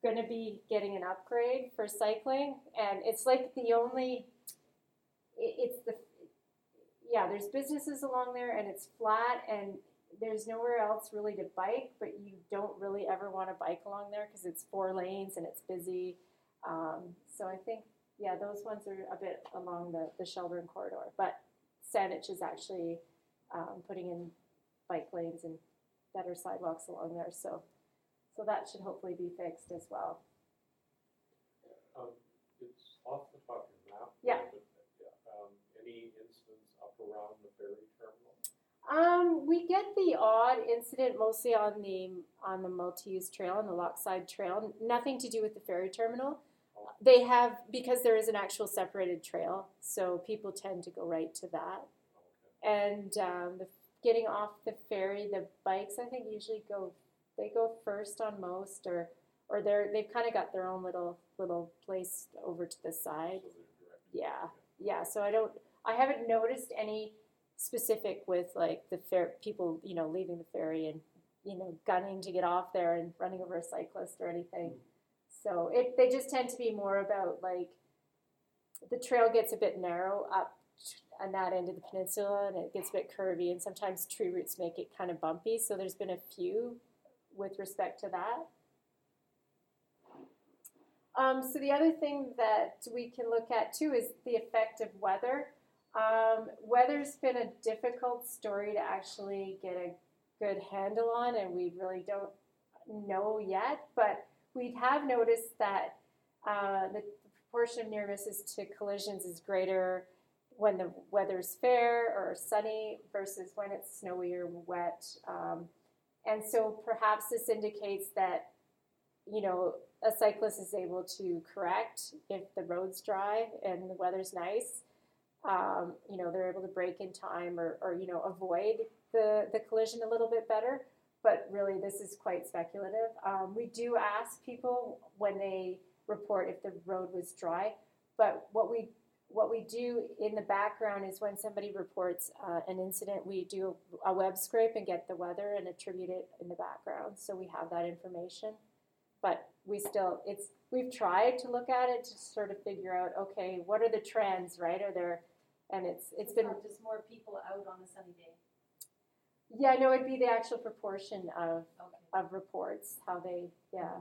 going to be getting an upgrade for cycling, and it's like the only. It, it's the yeah. There's businesses along there, and it's flat, and there's nowhere else really to bike. But you don't really ever want to bike along there because it's four lanes and it's busy. Um, so I think yeah, those ones are a bit along the, the Shelbourne corridor. But Saanich is actually um, putting in bike lanes and better sidewalks along there. So, so that should hopefully be fixed as well. Um, it's off the top of your map. Yeah. but, yeah, Um, any incidents up around the ferry terminal? Um, we get the odd incident mostly on the on the multi-use trail and the Lochside Trail. Nothing to do with the ferry terminal. They have because there is an actual separated trail, so people tend to go right to that. Okay. and um, the, getting off the ferry, the bikes I think usually go they go first on most, or or they're they've kind of got their own little little place over to the side. So. Yeah, yeah. So I don't I haven't noticed any specific with like the fair people you know leaving the ferry and you know gunning to get off there and running over a cyclist or anything. So it they just tend to be more about like the trail gets a bit narrow up on that end of the peninsula and it gets a bit curvy and sometimes tree roots make it kind of bumpy. So there's been a few with respect to that. Um, so the other thing that we can look at too is the effect of weather. Um, weather's been a difficult story to actually get a good handle on, and we really don't know yet. But we have noticed that uh, the proportion of near misses to collisions is greater when the weather's fair or sunny versus when it's snowy or wet. Um, and so perhaps this indicates that, you know, a cyclist is able to correct if the road's dry and the weather's nice. Um, you know, they're able to brake in time or, or you know, avoid the, the collision a little bit better. But really, this is quite speculative. Um, we do ask people when they report if the road was dry, but what we what we do in the background is when somebody reports uh, an incident, we do a web scrape and get the weather and attribute it in the background, so we have that information. But we still, it's we've tried to look at it to sort of figure out, okay, what are the trends, right? Are there, and it's it's been just more people out on a sunny day. yeah, no, it'd be the actual proportion of Okay. of reports, how they, yeah.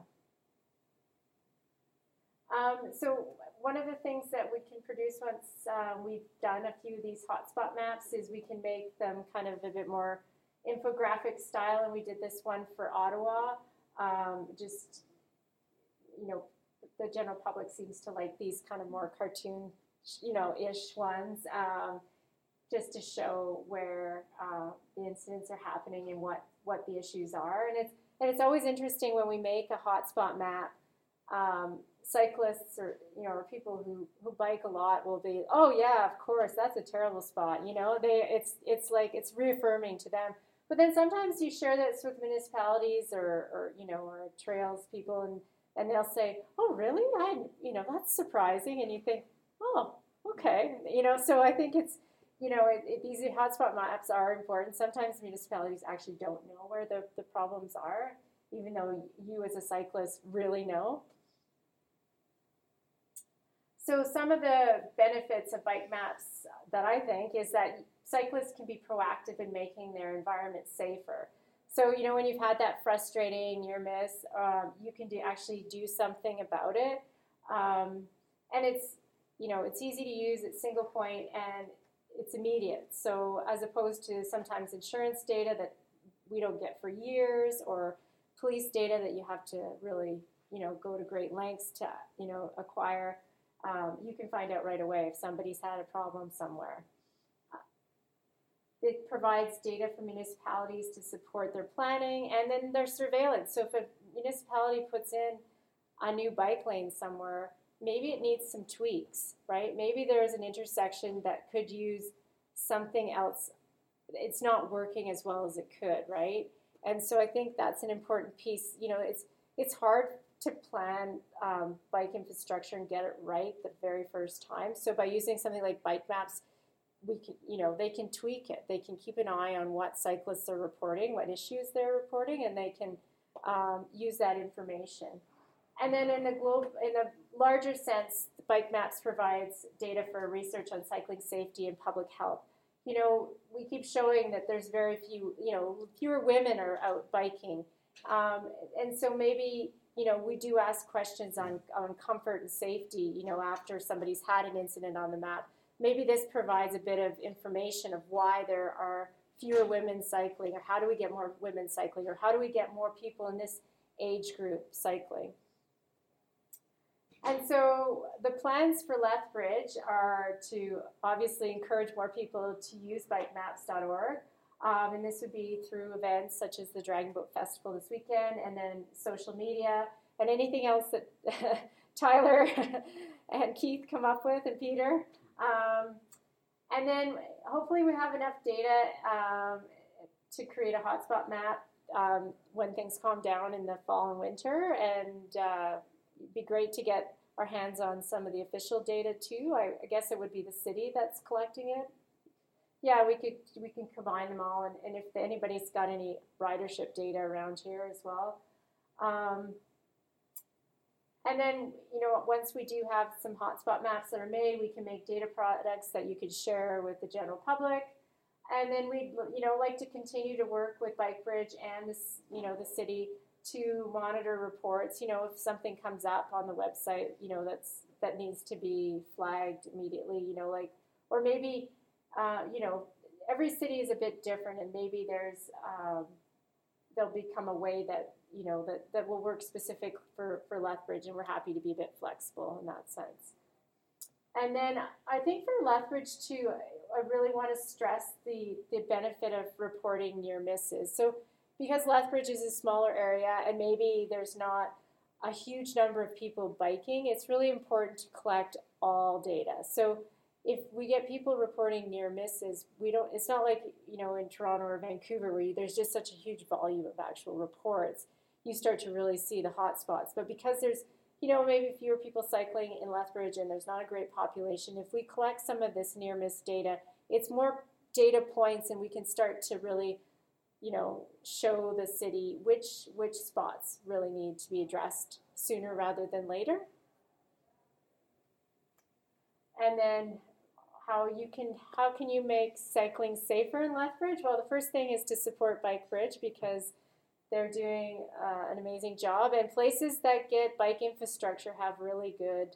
Um, so one of the things that we can produce once uh, we've done a few of these hotspot maps is we can make them kind of a bit more infographic style, and we did this one for Ottawa. Um, just you know, the general public seems to like these kind of more cartoon, you know, ish ones. Um, just to show where uh, the incidents are happening and what, what the issues are. And it's and it's always interesting when we make a hotspot map. Um, cyclists or you know or people who, who bike a lot will be oh yeah of course that's a terrible spot you know they it's it's like it's reaffirming to them but then sometimes you share this with municipalities or, or you know or trails people and and they'll say oh really I you know that's surprising and you think oh okay you know so I think it's you know, it, it, these hotspot maps are important. Sometimes municipalities actually don't know where the, the problems are even though you as a cyclist really know. So some of the benefits of bike maps that I think is that cyclists can be proactive in making their environment safer. So you know when you've had that frustrating near miss, um, you can do, actually do something about it, um, and it's you know it's easy to use. It's single point and it's immediate. So as opposed to sometimes insurance data that we don't get for years or police data that you have to really you know go to great lengths to you know acquire um, you can find out right away if somebody's had a problem somewhere. It provides data for municipalities to support their planning and then their surveillance. So if a municipality puts in a new bike lane somewhere, maybe it needs some tweaks, right? Maybe there's an intersection that could use something else. It's not working as well as it could, right? And so I think that's an important piece. You know, it's it's hard to plan um, bike infrastructure and get it right the very first time. So by using something like bike maps, we can, you know, they can tweak it. They can keep an eye on what cyclists are reporting, what issues they're reporting, and they can um, use that information. And then in the globe, in a larger sense, bike maps provides data for research on cycling safety and public health. You know, we keep showing that there's very few, you know, fewer women are out biking, um, and so maybe you know, we do ask questions on, on comfort and safety, you know, after somebody's had an incident on the map. Maybe this provides a bit of information of why there are fewer women cycling, or how do we get more women cycling, or how do we get more people in this age group cycling. And so the plans for Lethbridge are to obviously encourage more people to use bikemaps.org. Um, and this would be through events such as the Dragon Boat Festival this weekend, and then social media, and anything else that Tyler and Keith come up with, and Peter. Um, and then hopefully we have enough data um, to create a hotspot map um, when things calm down in the fall and winter. And uh, be great to get our hands on some of the official data too. I, I guess it would be the city that's collecting it yeah, we could we can combine them all, and, and if anybody's got any ridership data around here as well. Um, and then, you know, once we do have some hotspot maps that are made, we can make data products that you could share with the general public. And then we'd, you know, like to continue to work with BikeBridge and this, you know, the city to monitor reports. You know, if something comes up on the website, you know, that's that needs to be flagged immediately. You know, like, or maybe uh, you know, every city is a bit different, and maybe there's um, there'll become a way that you know that, that will work specific for for Lethbridge, and we're happy to be a bit flexible in that sense. And then I think for Lethbridge too, I really want to stress the the benefit of reporting near misses. So because Lethbridge is a smaller area, and maybe there's not a huge number of people biking, it's really important to collect all data. So if we get people reporting near misses, we don't. It's not like you know in Toronto or Vancouver where you, there's just such a huge volume of actual reports. You start to really see the hot spots. But because there's you know maybe fewer people cycling in Lethbridge and there's not a great population, if we collect some of this near miss data, it's more data points, and we can start to really you know show the city which which spots really need to be addressed sooner rather than later. And then how you can how can you make cycling safer in Lethbridge? Well, the first thing is to support Bike Bridge because they're doing uh, an amazing job, and places that get bike infrastructure have really good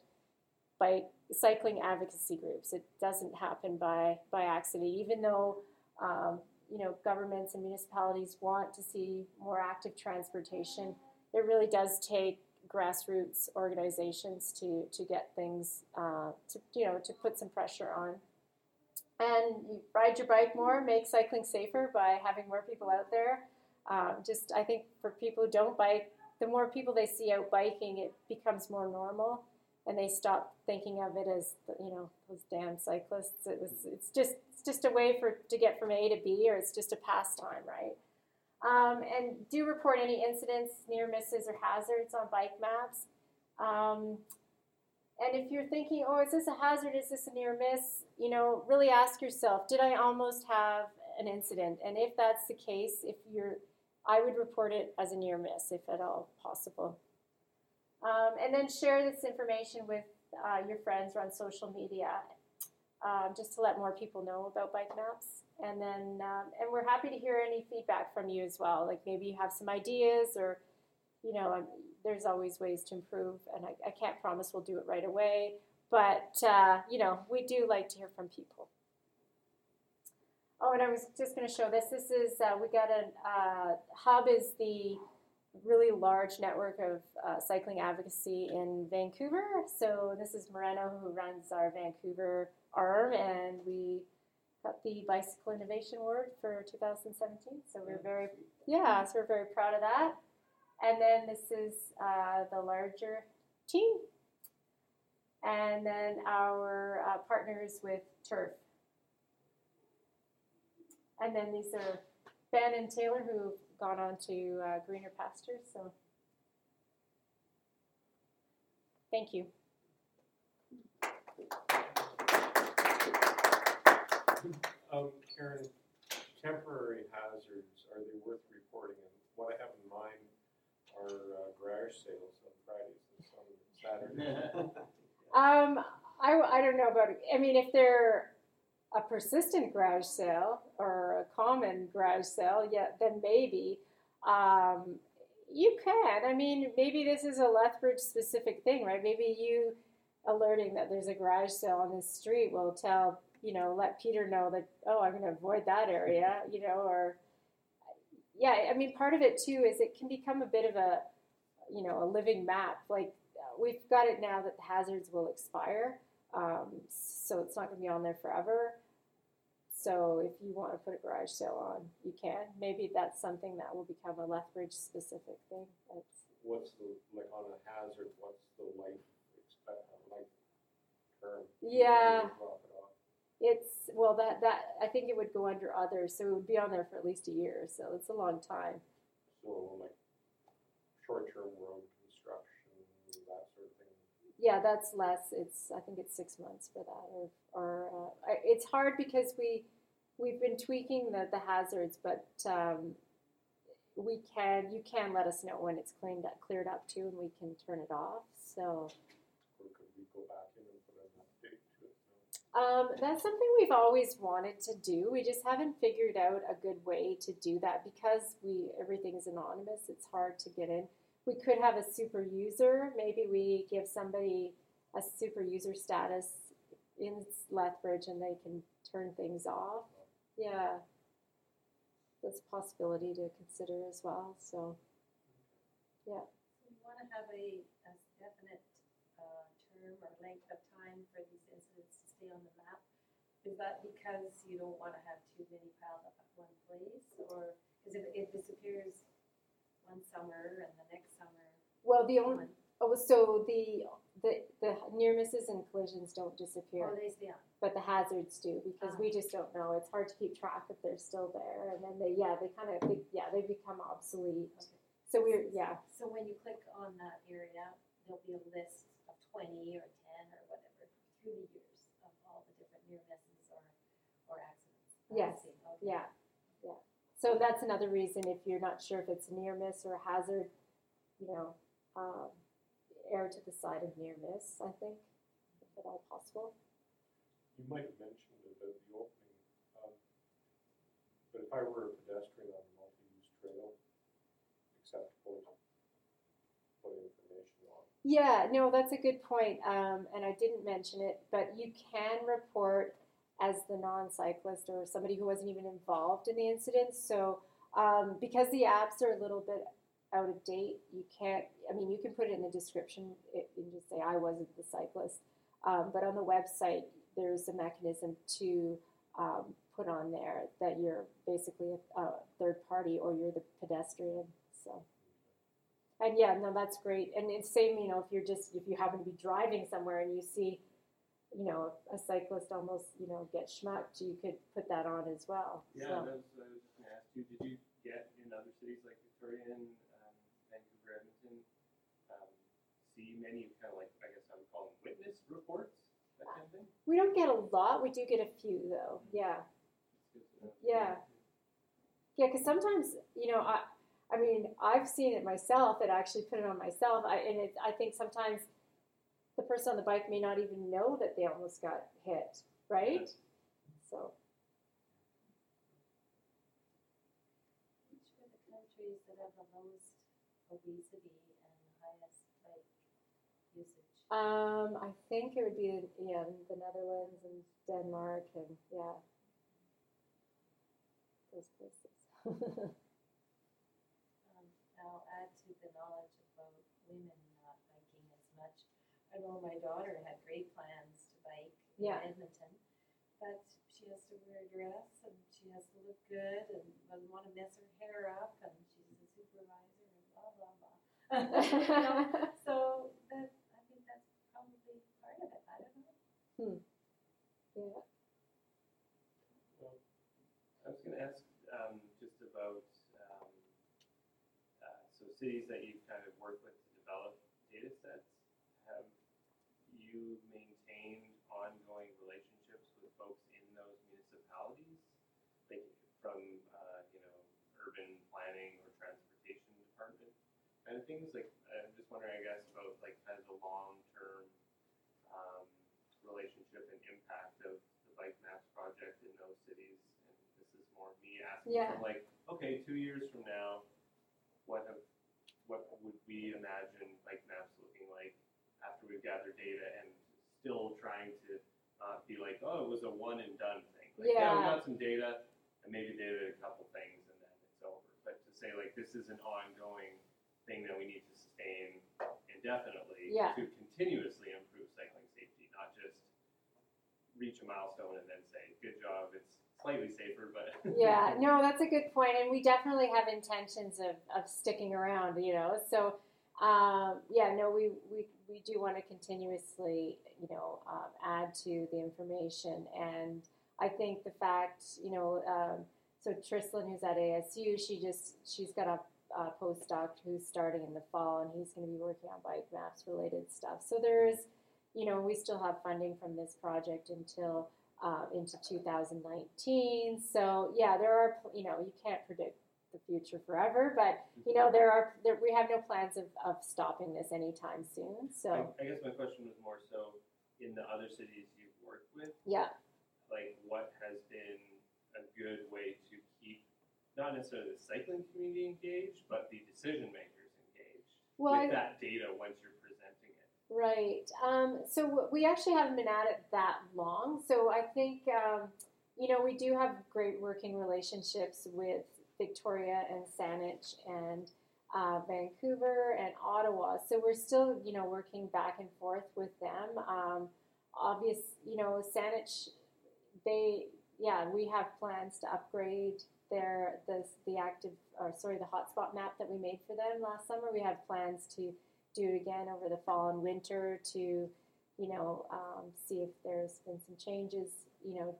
bike cycling advocacy groups. It doesn't happen by by accident, even though. Um, you know, governments and municipalities want to see more active transportation. It really does take grassroots organizations to to get things uh, to you know to put some pressure on. And ride your bike more, make cycling safer by having more people out there. Um, just I think for people who don't bike, the more people they see out biking, it becomes more normal, and they stop thinking of it as you know those damn cyclists. It was it's just it's just a way for to get from A to B, or it's just a pastime, right? Um, and do report any incidents, near misses, or hazards on bike maps. Um, and if you're thinking, oh, is this a hazard? Is this a near miss? You know, really ask yourself, did I almost have an incident? And if that's the case, if you're I would report it as a near miss if at all possible. Um, and then share this information with uh, your friends or on social media, um, just to let more people know about bike maps. And then, um, and we're happy to hear any feedback from you as well. Like maybe you have some ideas, or you know, um, there's always ways to improve. And I, I can't promise we'll do it right away, but uh, you know, we do like to hear from people. Oh, and I was just going to show this. This is uh, we got a uh, Hub is the really large network of uh, cycling advocacy in Vancouver. So this is Moreno who runs our Vancouver arm, and we got the Bicycle Innovation Award for 2017. So we're very yeah, so we're very proud of that. And then this is uh, the larger team, and then our uh, partners with TIRF. And then these are Ben and Taylor who've gone on to uh, greener pastures. So thank you. Um, Karen, temporary hazards, are they worth reporting? And what I have in mind are uh, garage sales on Fridays and some Saturdays. Um, I, I don't know about. I mean, if they're a persistent garage sale or a common garage sale, yeah, then maybe. Um, you can. I mean, maybe this is a Lethbridge specific thing, right? Maybe you alerting that there's a garage sale on this street will tell, you know, let Peter know that, oh, I'm going to avoid that area, you know, or, yeah, I mean, part of it too is it can become a bit of a, you know, a living map. Like, we've got it now that the hazards will expire. Um, so it's not going to be on there forever. So if you want to put a garage sale on, you can. Maybe that's something that will become a Lethbridge specific thing. That's, What's the, like on a hazard, what's the life expect, uh, life term? Yeah. Drop it off. it's well that that I think it would go under others, so it would be on there for at least a year. So it's a long time. So like short-term road construction, that sort of thing. Yeah, that's less. It's I think it's six months for that, or or uh, it's hard because we we've been tweaking the the hazards, but um, we can you can let us know when it's cleaned up, cleared up too, and we can turn it off. So um, that's something we've always wanted to do. We just haven't figured out a good way to do that because we everything's anonymous. It's hard to get in. We could have a super user. Maybe we give somebody a super user status in Lethbridge and they can turn things off. Yeah, that's a possibility to consider as well. So yeah. You wanna have a, a definite, uh, term or length of time for these incidents to stay on the map? Is that because you don't wanna have too many piled up at one place, or, cause if it disappears one summer and the next summer. well, the only oh, so the the the near misses and collisions don't disappear. Oh, they stay on. but the hazards do because Ah. we just don't know. It's hard to keep track if they're still there, and then they yeah they kind of they, yeah they become obsolete. Okay. So we're yeah So when you click on that area, there'll be a list of twenty or ten or whatever through the years of all the different near misses or, or accidents. Yes. Okay. yeah. So that's another reason if you're not sure if it's a near miss or a hazard, you know, um, err to the side of near miss. I think if at all possible. You might have mentioned it at the opening, um, but if I were a pedestrian on a multi-use trail, acceptable to put information on. Yeah, no, that's a good point. Um, and I didn't mention it, but you can report as the non cyclist or somebody who wasn't even involved in the incident. So, um, because the apps are a little bit out of date, you can't, I mean, you can put it in the description and just say, I wasn't the cyclist. Um, but on the website, there's a mechanism to um, put on there that you're basically a, a third party or you're the pedestrian. So. And yeah, no, that's great. And it's same, you know, if you're just if you happen to be driving somewhere and you see, you know, a cyclist almost, you know, get schmucked, you could put that on as well. Yeah, So, I was just gonna ask you. Did you get in other cities like Victoria and um, Vancouver, Edmonton, um, see many kind of like I guess I would call them witness reports, that kind of thing? we don't get a lot. We do get a few though. Yeah, to know. Yeah. yeah. Because sometimes, you know, I I mean, I've seen it myself and actually put it on myself. I, and it, I think sometimes the person on the bike may not even know that they almost got hit, right? So, Which were the countries that have the lowest obesity and highest bike usage? um, I think it would be yeah, the Netherlands and Denmark and yeah, those places. Um, I'll add to the knowledge about women not biking as much. I know my daughter had great plans to bike Yeah. in Edmonton, but she has to wear a dress and she has to look good and doesn't want to mess her hair up and she's a supervisor and blah blah blah. You know, so that I think that's probably part of it. I don't know. Hmm. yeah. Well, I was going to ask um, just about um, uh, so cities that you've kind of worked with to develop data sets. Have you maintained ongoing relationships with folks in those municipalities, like from uh, you know urban planning or transportation department kind of things? Like I'm just wondering, I guess, about like kind of the long term um, relationship and impact of the Bike Maps project in those cities. And this is more me asking, Yeah. from like, okay, two years from now, what have, what would we imagine Bike Maps looking like after we've gathered data and still trying to not be like, oh, it was a one and done thing. Like, yeah, we got some data and maybe data a couple things and then it's over. But to say like this is an ongoing thing that we need to sustain indefinitely Yeah. to continuously improve cycling safety, not just reach a milestone and then say, good job, it's slightly safer, but yeah, no, that's a good point, and we definitely have intentions of, of sticking around. You know, so um, yeah, no, we, we we do want to continuously, you know, um, add to the information, and I think the fact, you know, um, so Trisalyn, who's at ASU, she just she's got a, a postdoc who's starting in the fall, and he's going to be working on bike maps related stuff. So there's, you know, we still have funding from this project until uh, into 2019. So yeah, there are you know you can't predict the future forever, but you know there are there, we have no plans of, of stopping this anytime soon. So I, I guess my question was more so in the other cities you've worked with, yeah, like what has been a good way to keep not necessarily the cycling community engaged, but the decision makers engaged well with I, that data once you're presenting it. right. Um, so we actually haven't been at it that long. So I think um, you know we do have great working relationships with Victoria and Saanich and uh, Vancouver and Ottawa. So we're still, you know, working back and forth with them. Um, obvious, you know, Saanich, they, yeah, we have plans to upgrade their the the active, or sorry, the hotspot map that we made for them last summer. We have plans to do it again over the fall and winter to, you know, um, see if there's been some changes, you know,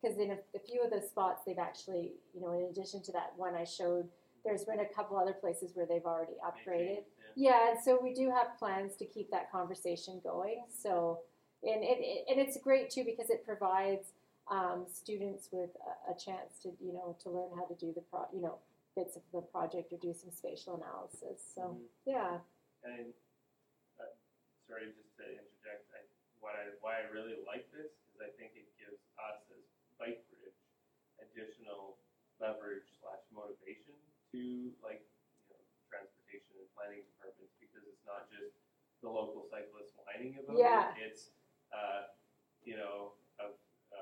because in a, a few of the spots they've actually, you know, in addition to that one I showed, there's been a couple other places where they've already upgraded. yeah. Yeah, and so we do have plans to keep that conversation going. So, and it, it and it's great too because it provides um, students with a, a chance to you know to learn how to do the pro, you know bits of the project or do some spatial analysis. So Mhm. yeah, And uh, sorry, just to interject, I, what I why I really like this is I think it gives us as Bike Bridge additional leverage slash motivation to like you know transportation and planning departments because it's not just the local cyclists whining about Yeah. it. It's uh, you know a, a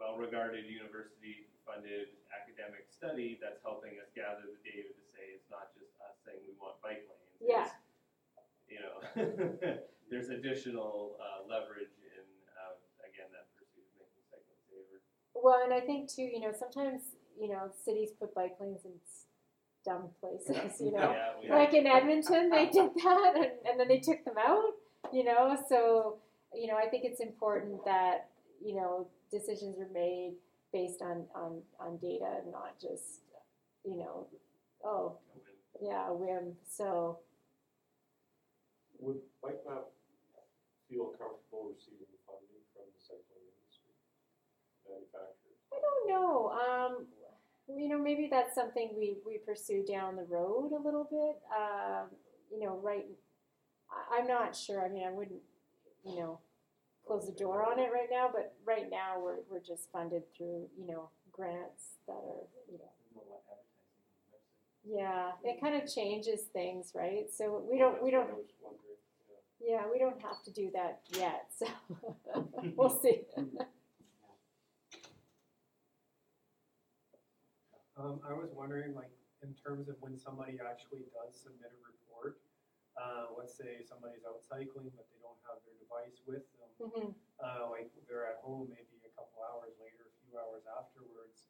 well-regarded university-funded academic study that's helping us gather the data to say it's not just us saying we want bike lanes. Yeah. It's, you know, there's additional uh, leverage in uh, again that pursuit of making cycling safer. Well, and I think too, you know, sometimes you know cities put bike lanes in dumb places. You know, Yeah, we- like in Edmonton, they did that, and, and then they took them out. You know, so you know, I think it's important that you know decisions are made based on on on data, not just you know, oh yeah, whim. So Would Bike Map feel comfortable receiving funding from the cycling industry manufacturers? I don't know. Um, you know, maybe that's something we, we pursue down the road a little bit. Um, you know, right, I, I'm not sure. I mean, I wouldn't, you know, close the door on it right now, but right now we're, we're just funded through, you know, grants that are, you know, yeah, it kind of changes things, right? So we don't, we don't, yeah, we don't have to do that yet, so we'll see. Um, I was wondering, like, in terms of when somebody actually does submit a report, uh, let's say somebody's out cycling, but they don't have their device with them, Mhm. uh, like, they're at home maybe a couple hours later, a few hours afterwards,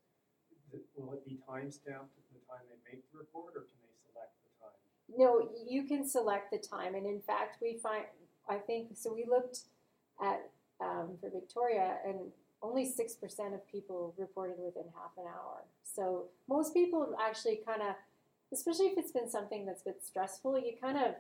th- will it be time stamped at the time they make the report, or can they select the time? No, you can select the time, and in fact, we find, I think, so we looked at, um, for Victoria, and only six percent of people reported within half an hour. So most people actually kind of, especially if it's been something that's been stressful, you kind of,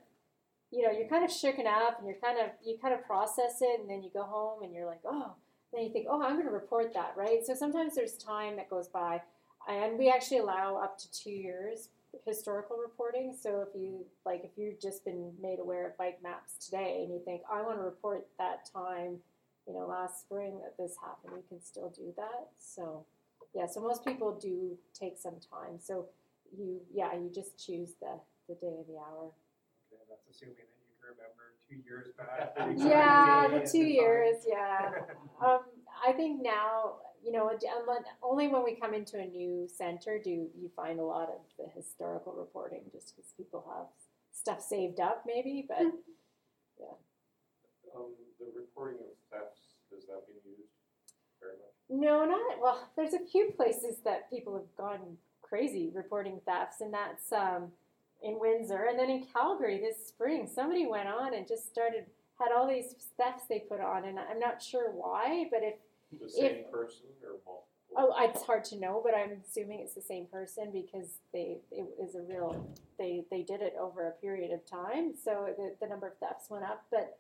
you know, you're kind of shooken up, and you're kind of, you kind of process it, and then you go home, and you're like, oh, then you think, oh, I'm going to report that, right? So sometimes there's time that goes by, and we actually allow up to two years historical reporting. So if you like, if you've just been made aware of bike maps today, and you think I want to report that time, you know, last spring that this happened, you can still do that. So yeah, so most people do take some time. So you, yeah, you just choose the the day of the hour. Okay, that's assuming that you can remember two years back. Yeah, the and two time. years. Yeah. Um, I think now, you know, only when we come into a new center do you find a lot of the historical reporting, just because people have stuff saved up, maybe. But Um, the reporting of thefts, has that been used very much? no, not well. There's a few places that people have gone crazy reporting thefts, and that's um, in Windsor, and then in Calgary this spring. Somebody went on and just started had all these thefts they put on, and I'm not sure why, but if The same person or multiple? Oh, it's hard to know, but I'm assuming it's the same person because they it is a real they they did it over a period of time, so the the number of thefts went up. But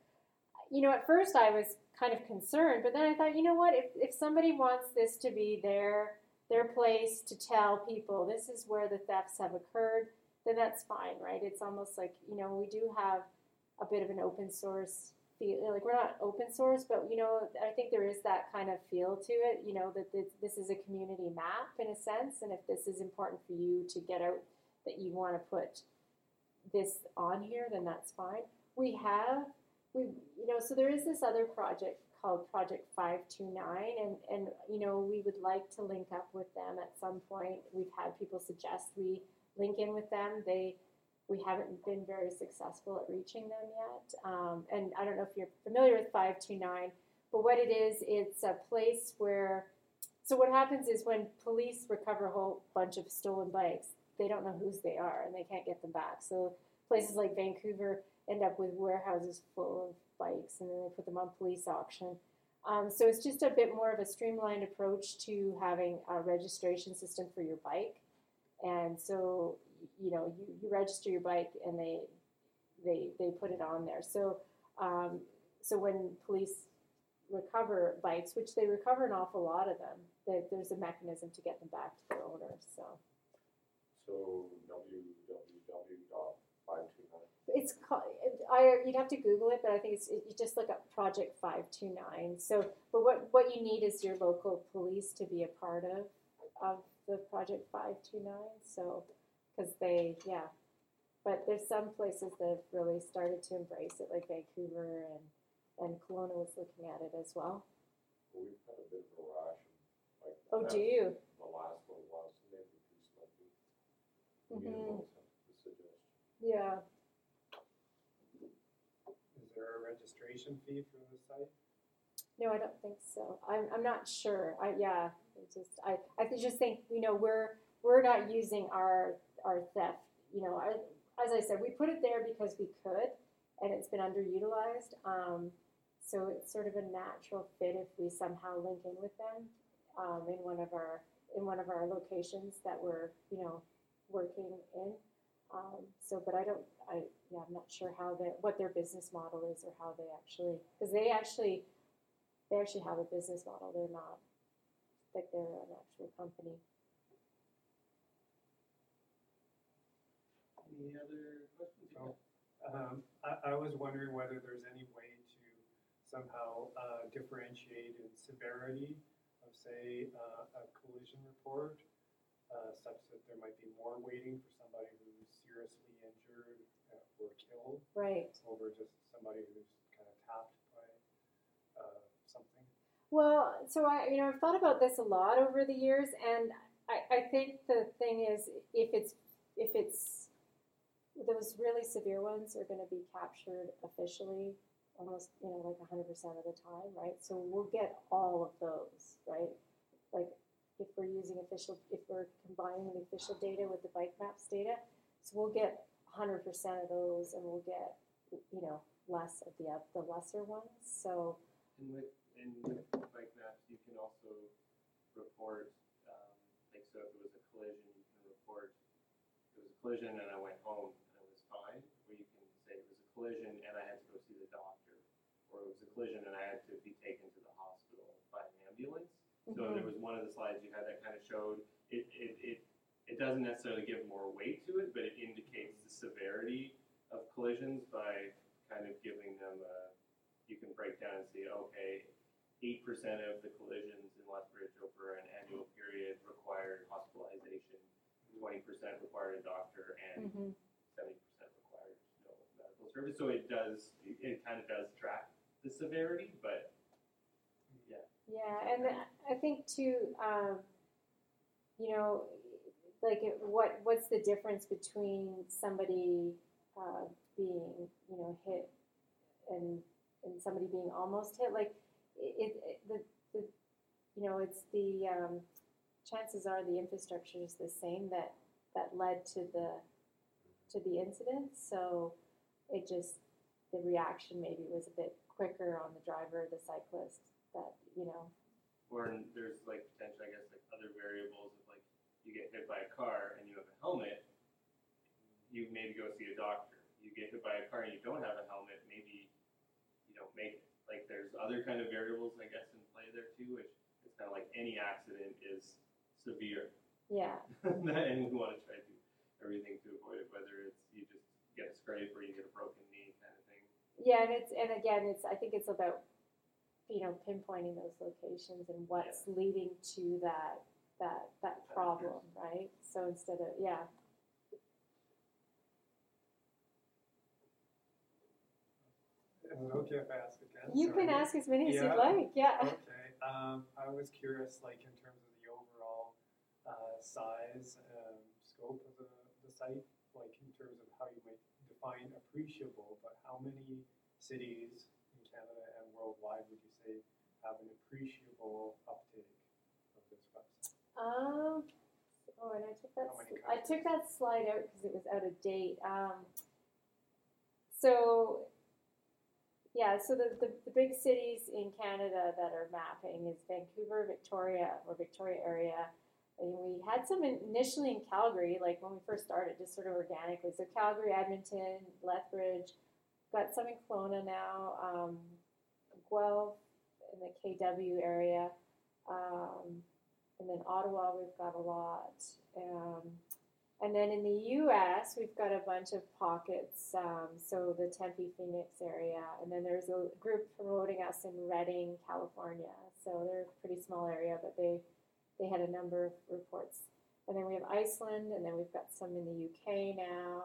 you know, at first I was kind of concerned, but then I thought, you know what, if if somebody wants this to be their their place to tell people this is where the thefts have occurred, then that's fine, right? It's almost like you know we do have a bit of an open source feel like we're not open source but you know i think there is that kind of feel to it you know that this, this is a community map in a sense and if this is important for you to get out that you want to put this on here then that's fine we have we you know so there is this other project called project 529 and and you know we would like to link up with them at some point we've had people suggest we link in with them they we haven't been very successful at reaching them yet. Um, and I don't know if you're familiar with 529, but what it is, it's a place where, so what happens is when police recover a whole bunch of stolen bikes, they don't know whose they are and they can't get them back. So places like Vancouver end up with warehouses full of bikes and then they put them on police auction. Um, so it's just a bit more of a streamlined approach to having a registration system for your bike. And so you know you, you register your bike and they they they put it on there so um, so when police recover bikes which they recover an awful lot of them that there's a mechanism to get them back to their owners so So www it's called I you'd have to google it but I think it's you just look up project 529 so but what what you need is your local police to be a part of of the project 529 so because they yeah but there's some places that have really started to embrace it like vancouver and and Kelowna was looking at it as well We've had a bit of a like. oh do you The last while, so maybe these might be. Mm-hmm. Amenable to the suggestion. yeah Is there a registration fee for the site? no i don't think so. I'm, I'm not sure. I yeah just i i just think you know we're we're not using our our theft you know I, as i said we put it there because we could and it's been underutilized um, so it's sort of a natural fit if we somehow link in with them um, in one of our in one of our locations that we're you know working in um, so, but I don't, I, yeah, I'm not sure how that what their business model is or how they actually, because they actually, they actually have a business model. They're not, like they're an actual company. Any other questions? Oh, um, I, I, was wondering whether there's any way to somehow uh, differentiate in severity of, say, uh, a collision report uh, such that there might be more waiting for somebody who's seriously injured uh, or killed Right. over just somebody who's kind of tapped by, uh, something. Well, so I, you know, I've thought about this a lot over the years, and I, I think the thing is, if it's, if it's, those really severe ones are going to be captured officially, almost, you know, like hundred percent of the time, right? So we'll get all of those, right? Like, if we're using official, if we're combining the official data with the bike maps data, so we'll get hundred percent of those, and we'll get, you know, less of the the lesser ones. So. And with, and with bike maps, you can also report, um, like, so if it was a collision, you can report, it was a collision and I went home and it was fine, or you can say it was a collision and I had to go see the doctor, or it was a collision and I had to be taken to the hospital by an ambulance. So Mhm. there was one of the slides you had that kind of showed, it, it, it, it doesn't necessarily give more weight to it, but it indicates the severity of collisions by kind of giving them a, you can break down and see, okay, eight percent of the collisions in Lethbridge over an annual period required hospitalization, twenty percent required a doctor, and mhm. seventy percent required no medical service. So it does, it, it kind of does track the severity, but Yeah, and I think too, um, you know, like it, what what's the difference between somebody uh, being you know hit and and somebody being almost hit? Like it, it the, the you know it's the um, chances are the infrastructure is the same that that led to the to the incident. So it just the reaction maybe was a bit quicker on the driver, the cyclist. That you know or there's like potentially, I guess, like other variables of like you get hit by a car and you have a helmet, you maybe go see a doctor. You get hit by a car and you don't have a helmet, maybe you don't make it. Like there's other kind of variables, I guess, in play there too, which it's kind of like any accident is severe, Yeah, and we want to try to do everything to avoid it, whether it's you just get a scrape or you get a broken knee kind of thing. yeah, and it's and again, it's I think it's about you know pinpointing those locations and what's leading to that that that problem, right? So instead of yeah, Is it okay if I ask again? you can Sorry. ask as many as Yeah. you'd like. Yeah. Okay, um, I was curious, like, in terms of the overall, uh, size and scope of the, the site, like, in terms of how you might define appreciable, but how many cities in Canada and worldwide would you say have an appreciable uptake of this website? Um. Oh, and I took that. Sl- I took that slide out because it was out of date. Um. So. Yeah, so the, the, the big cities in Canada that are mapping is Vancouver, Victoria, or Victoria area. And we had some initially in Calgary, like when we first started, just sort of organically. So Calgary, Edmonton, Lethbridge, got some in Kelowna now, um, Guelph in the KW area, um, and then Ottawa we've got a lot. Um, and then in the U.S. we've got a bunch of pockets. Um, so the Tempe, Phoenix area, and then there's a group promoting us in Redding, California. So they're a pretty small area, but they they had a number of reports. And then we have Iceland, and then we've got some in the UK now.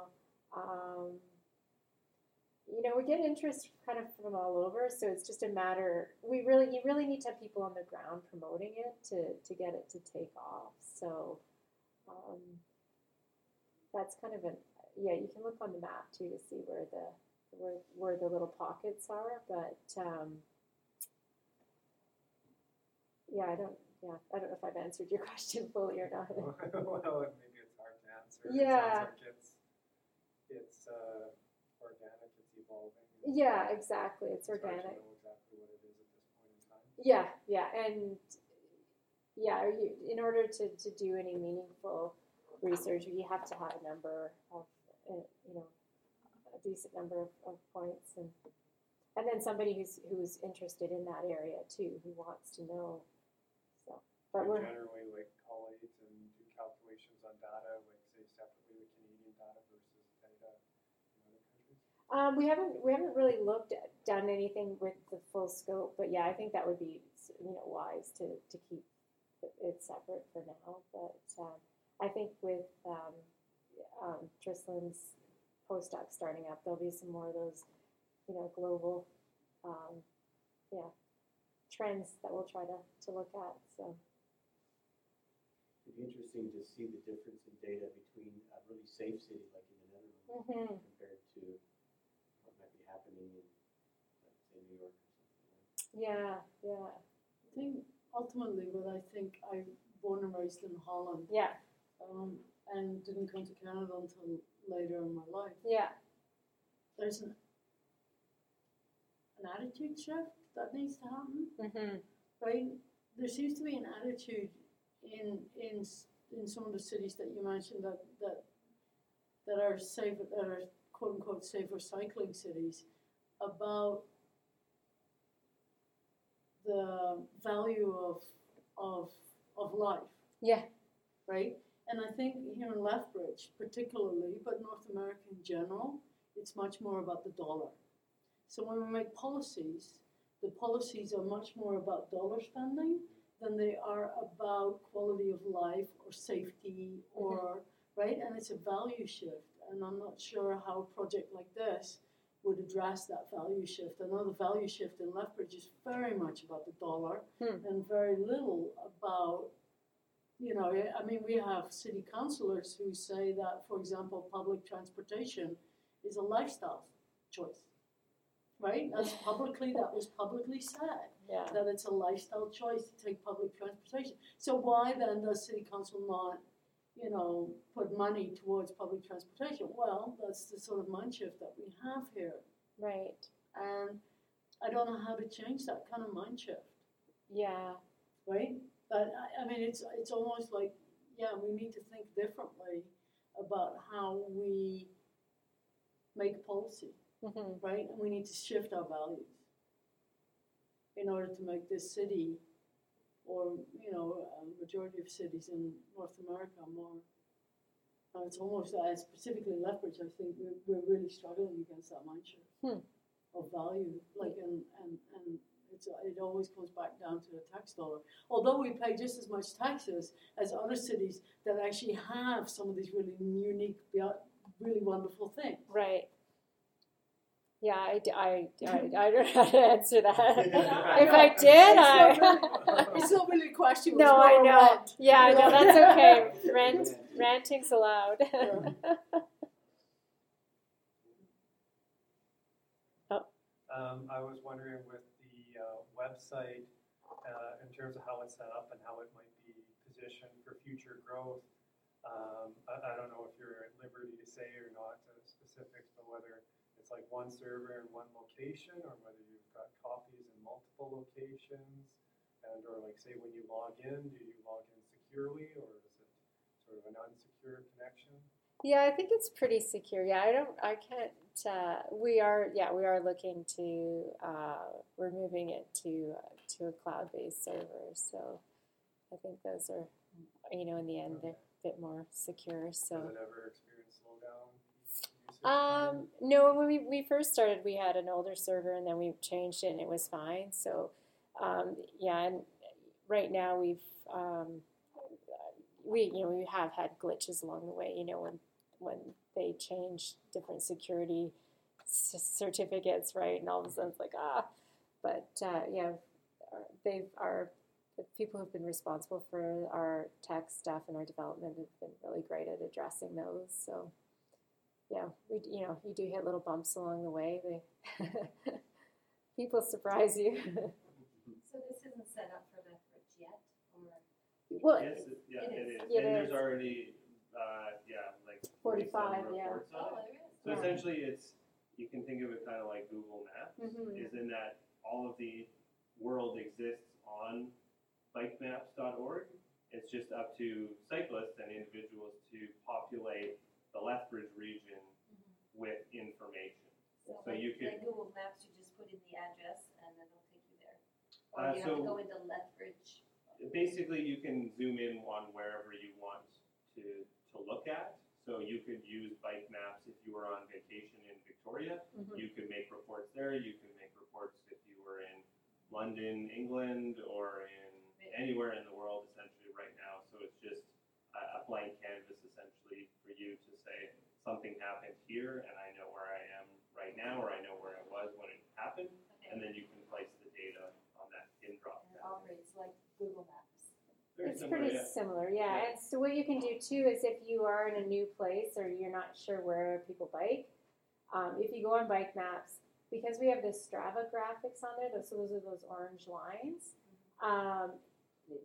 You know, we get interest kind of from all over, so it's just a matter. We really, you really need to have people on the ground promoting it to to get it to take off. So. Um, that's kind of an yeah. You can look on the map too to see where the where where the little pockets are, but um, yeah, I don't yeah I don't know if I've answered your question fully or not. Well, maybe it's hard to answer. Yeah. It sounds like it's, it's, uh, evolving. yeah, exactly. It's It's organic. know exactly what it is at this point in time. Yeah, yeah, and yeah, you, in order to, to do any meaningful research, you have to have a number of, uh, you know, a decent number of, of points, and and then somebody who's who's interested in that area too, who wants to know. So, but We we're generally like collate and do calculations on data, like say separately the Canadian data versus the Um, we haven't we haven't really looked at done anything with the full scope, but yeah, I think that would be you know wise to to keep it- separate for now. But um, I think with um, um, postdoc starting up, there'll be some more of those you know global um, yeah trends that we'll try to to look at. So It'd be interesting to see the difference in data between a really safe city like in the Netherlands Mhm. compared to might be in, let's say, New York or something. Like yeah, yeah, I think ultimately what I think I born and raised in Holland yeah, um, and didn't come to Canada until later in my life. yeah. There's an an attitude shift that needs to happen, Mm-hmm. right? There seems to be an attitude in in in some of the cities that you mentioned that that that are safe that are quote unquote safer cycling cities about the value of of of life Yeah. right? And I think here in Lethbridge, particularly, but North America in general, it's much more about the dollar. So when we make policies, the policies are much more about dollar spending than they are about quality of life or safety or mm-hmm. right. And it's a value shift, and I'm not sure how a project like this would address that value shift. I know the value shift in Lethbridge is very much about the dollar Hmm. and very little about you know, I mean, we have city councillors who say that, for example, public transportation is a lifestyle choice, right? That's publicly, that was publicly said, Yeah. that it's a lifestyle choice to take public transportation. So why then does city council not, you know, put money towards public transportation? Well, that's the sort of mind shift that we have here. Right. And I don't know how to change that kind of mind shift Yeah. right? But I, I mean, it's it's almost like yeah, we need to think differently about how we make policy, Mm-hmm. right? And we need to shift our values in order to make this city, or you know, a majority of cities in North America more. And it's almost uh, specifically Lethbridge. I think we're, we're really struggling against that mindset Hmm. of value, like and and and it's, it always comes back down to the tax dollar. Although we pay just as much taxes as other cities that actually have some of these really unique, really wonderful things. Right. Yeah, I I I don't know how to answer that. if I did, I. It's not really a question. no, I know. rant. Yeah, I know. know? That's okay. Rant, ranting's allowed. Um, I was wondering with the uh, website, uh, in terms of how it's set up and how it might be positioned for future growth. Um, I, I don't know if you're at liberty to say or not the specifics, but whether it's like one server in one location or whether you've got copies in multiple locations. And or like say when you log in, do you log in securely or is it sort of an unsecured connection? yeah, I think it's pretty secure. Yeah, I don't. I can't. Uh, we are. Yeah, we are looking to. Uh, we're moving it to uh, to a cloud-based server. So, I think those are. You know, in the end, they're a bit more secure. So. Does it ever experience slowdown? usage? Um, no, when we, we first started, we had an older server and then we changed it and it was fine. So, um, yeah, and right now we've, um, we, you know, we have had glitches along the way, you know, when, when they change different security c- certificates, right? And all of a sudden it's like, ah, but, uh, yeah, they've, our, the people who've been responsible for our tech stuff and our development have been really great at addressing those. So, yeah, we you know you do hit little bumps along the way. They people surprise you. So this isn't set up for Lethbridge yet, or? well, Yes, it- yeah, It it is. is. Yeah, And it there's already, uh, yeah, like 45, yeah. Oh, it. So Yeah. essentially, it's, you can think of it kind of like Google Maps, Mhm. is in that all of the world exists on bikemaps.org. It's just up to cyclists and individuals to populate the Lethbridge region with information. So like- you could- Like Google Maps, you just put in the address and then it'll take you there. Or Uh, you have to so- go into Lethbridge. Basically, you can zoom in on wherever you want to, to look at. So you could use bike maps if you were on vacation in Victoria. Mhm. You could make reports there. You can make reports if you were in London, England, or in anywhere in the world essentially right now. So it's just a, a blank canvas essentially for you to say something happened here and I know where I am right now or I know where I was when it happened Okay. and then you can place the data on that pin drop. And it operates like Google Maps. Very It's similar, pretty yeah. similar, yeah. Yeah. And so what you can do too is if you are in a new place or you're not sure where people bike, um, if you go on bike maps, because we have the Strava graphics on there, those, so those are those orange lines. Um,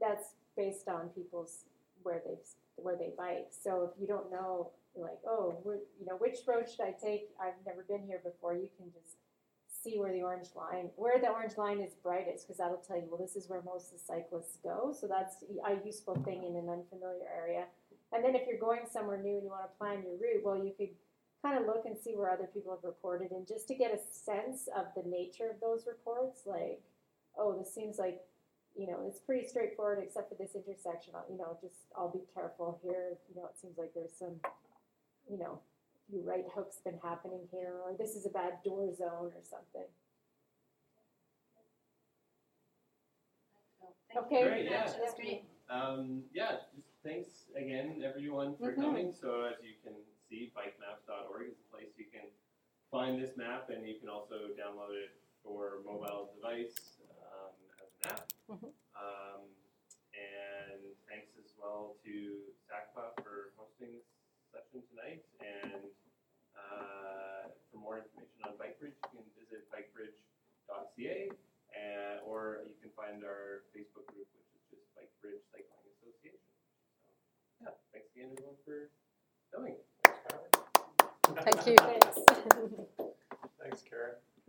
that's based on people's where they where they bike. So if you don't know, like, oh, you know, which road should I take? I've never been here before. You can just see where the orange line, where the orange line is brightest, because that'll tell you, well, this is where most of the cyclists go. So that's a useful thing in an unfamiliar area. And then if you're going somewhere new and you want to plan your route, well, you could kind of look and see where other people have reported, and just to get a sense of the nature of those reports, like, oh, this seems like, you know, it's pretty straightforward except for this intersection. I'll- You know, just I'll be careful here. You know, it seems like there's some, you know, few right hooks been happening here, or this is a bad door zone or something. So, thank you Okay. Great, yeah. That's great. Um, yeah, just thanks again, everyone, for Mhm. coming. So as you can see, bikemaps.org is a place you can find this map, and you can also download it for mobile device um, as an app. Mhm. Um, and thanks as well to SACPA for hosting this session tonight. And uh, for more information on Bikebridge, you can visit bikebridge.ca, uh, or you can find our Facebook group, which is just Bikebridge Cycling Association. So, yeah, thanks again, everyone, for coming. Thank you. Thanks. Thanks, Karen.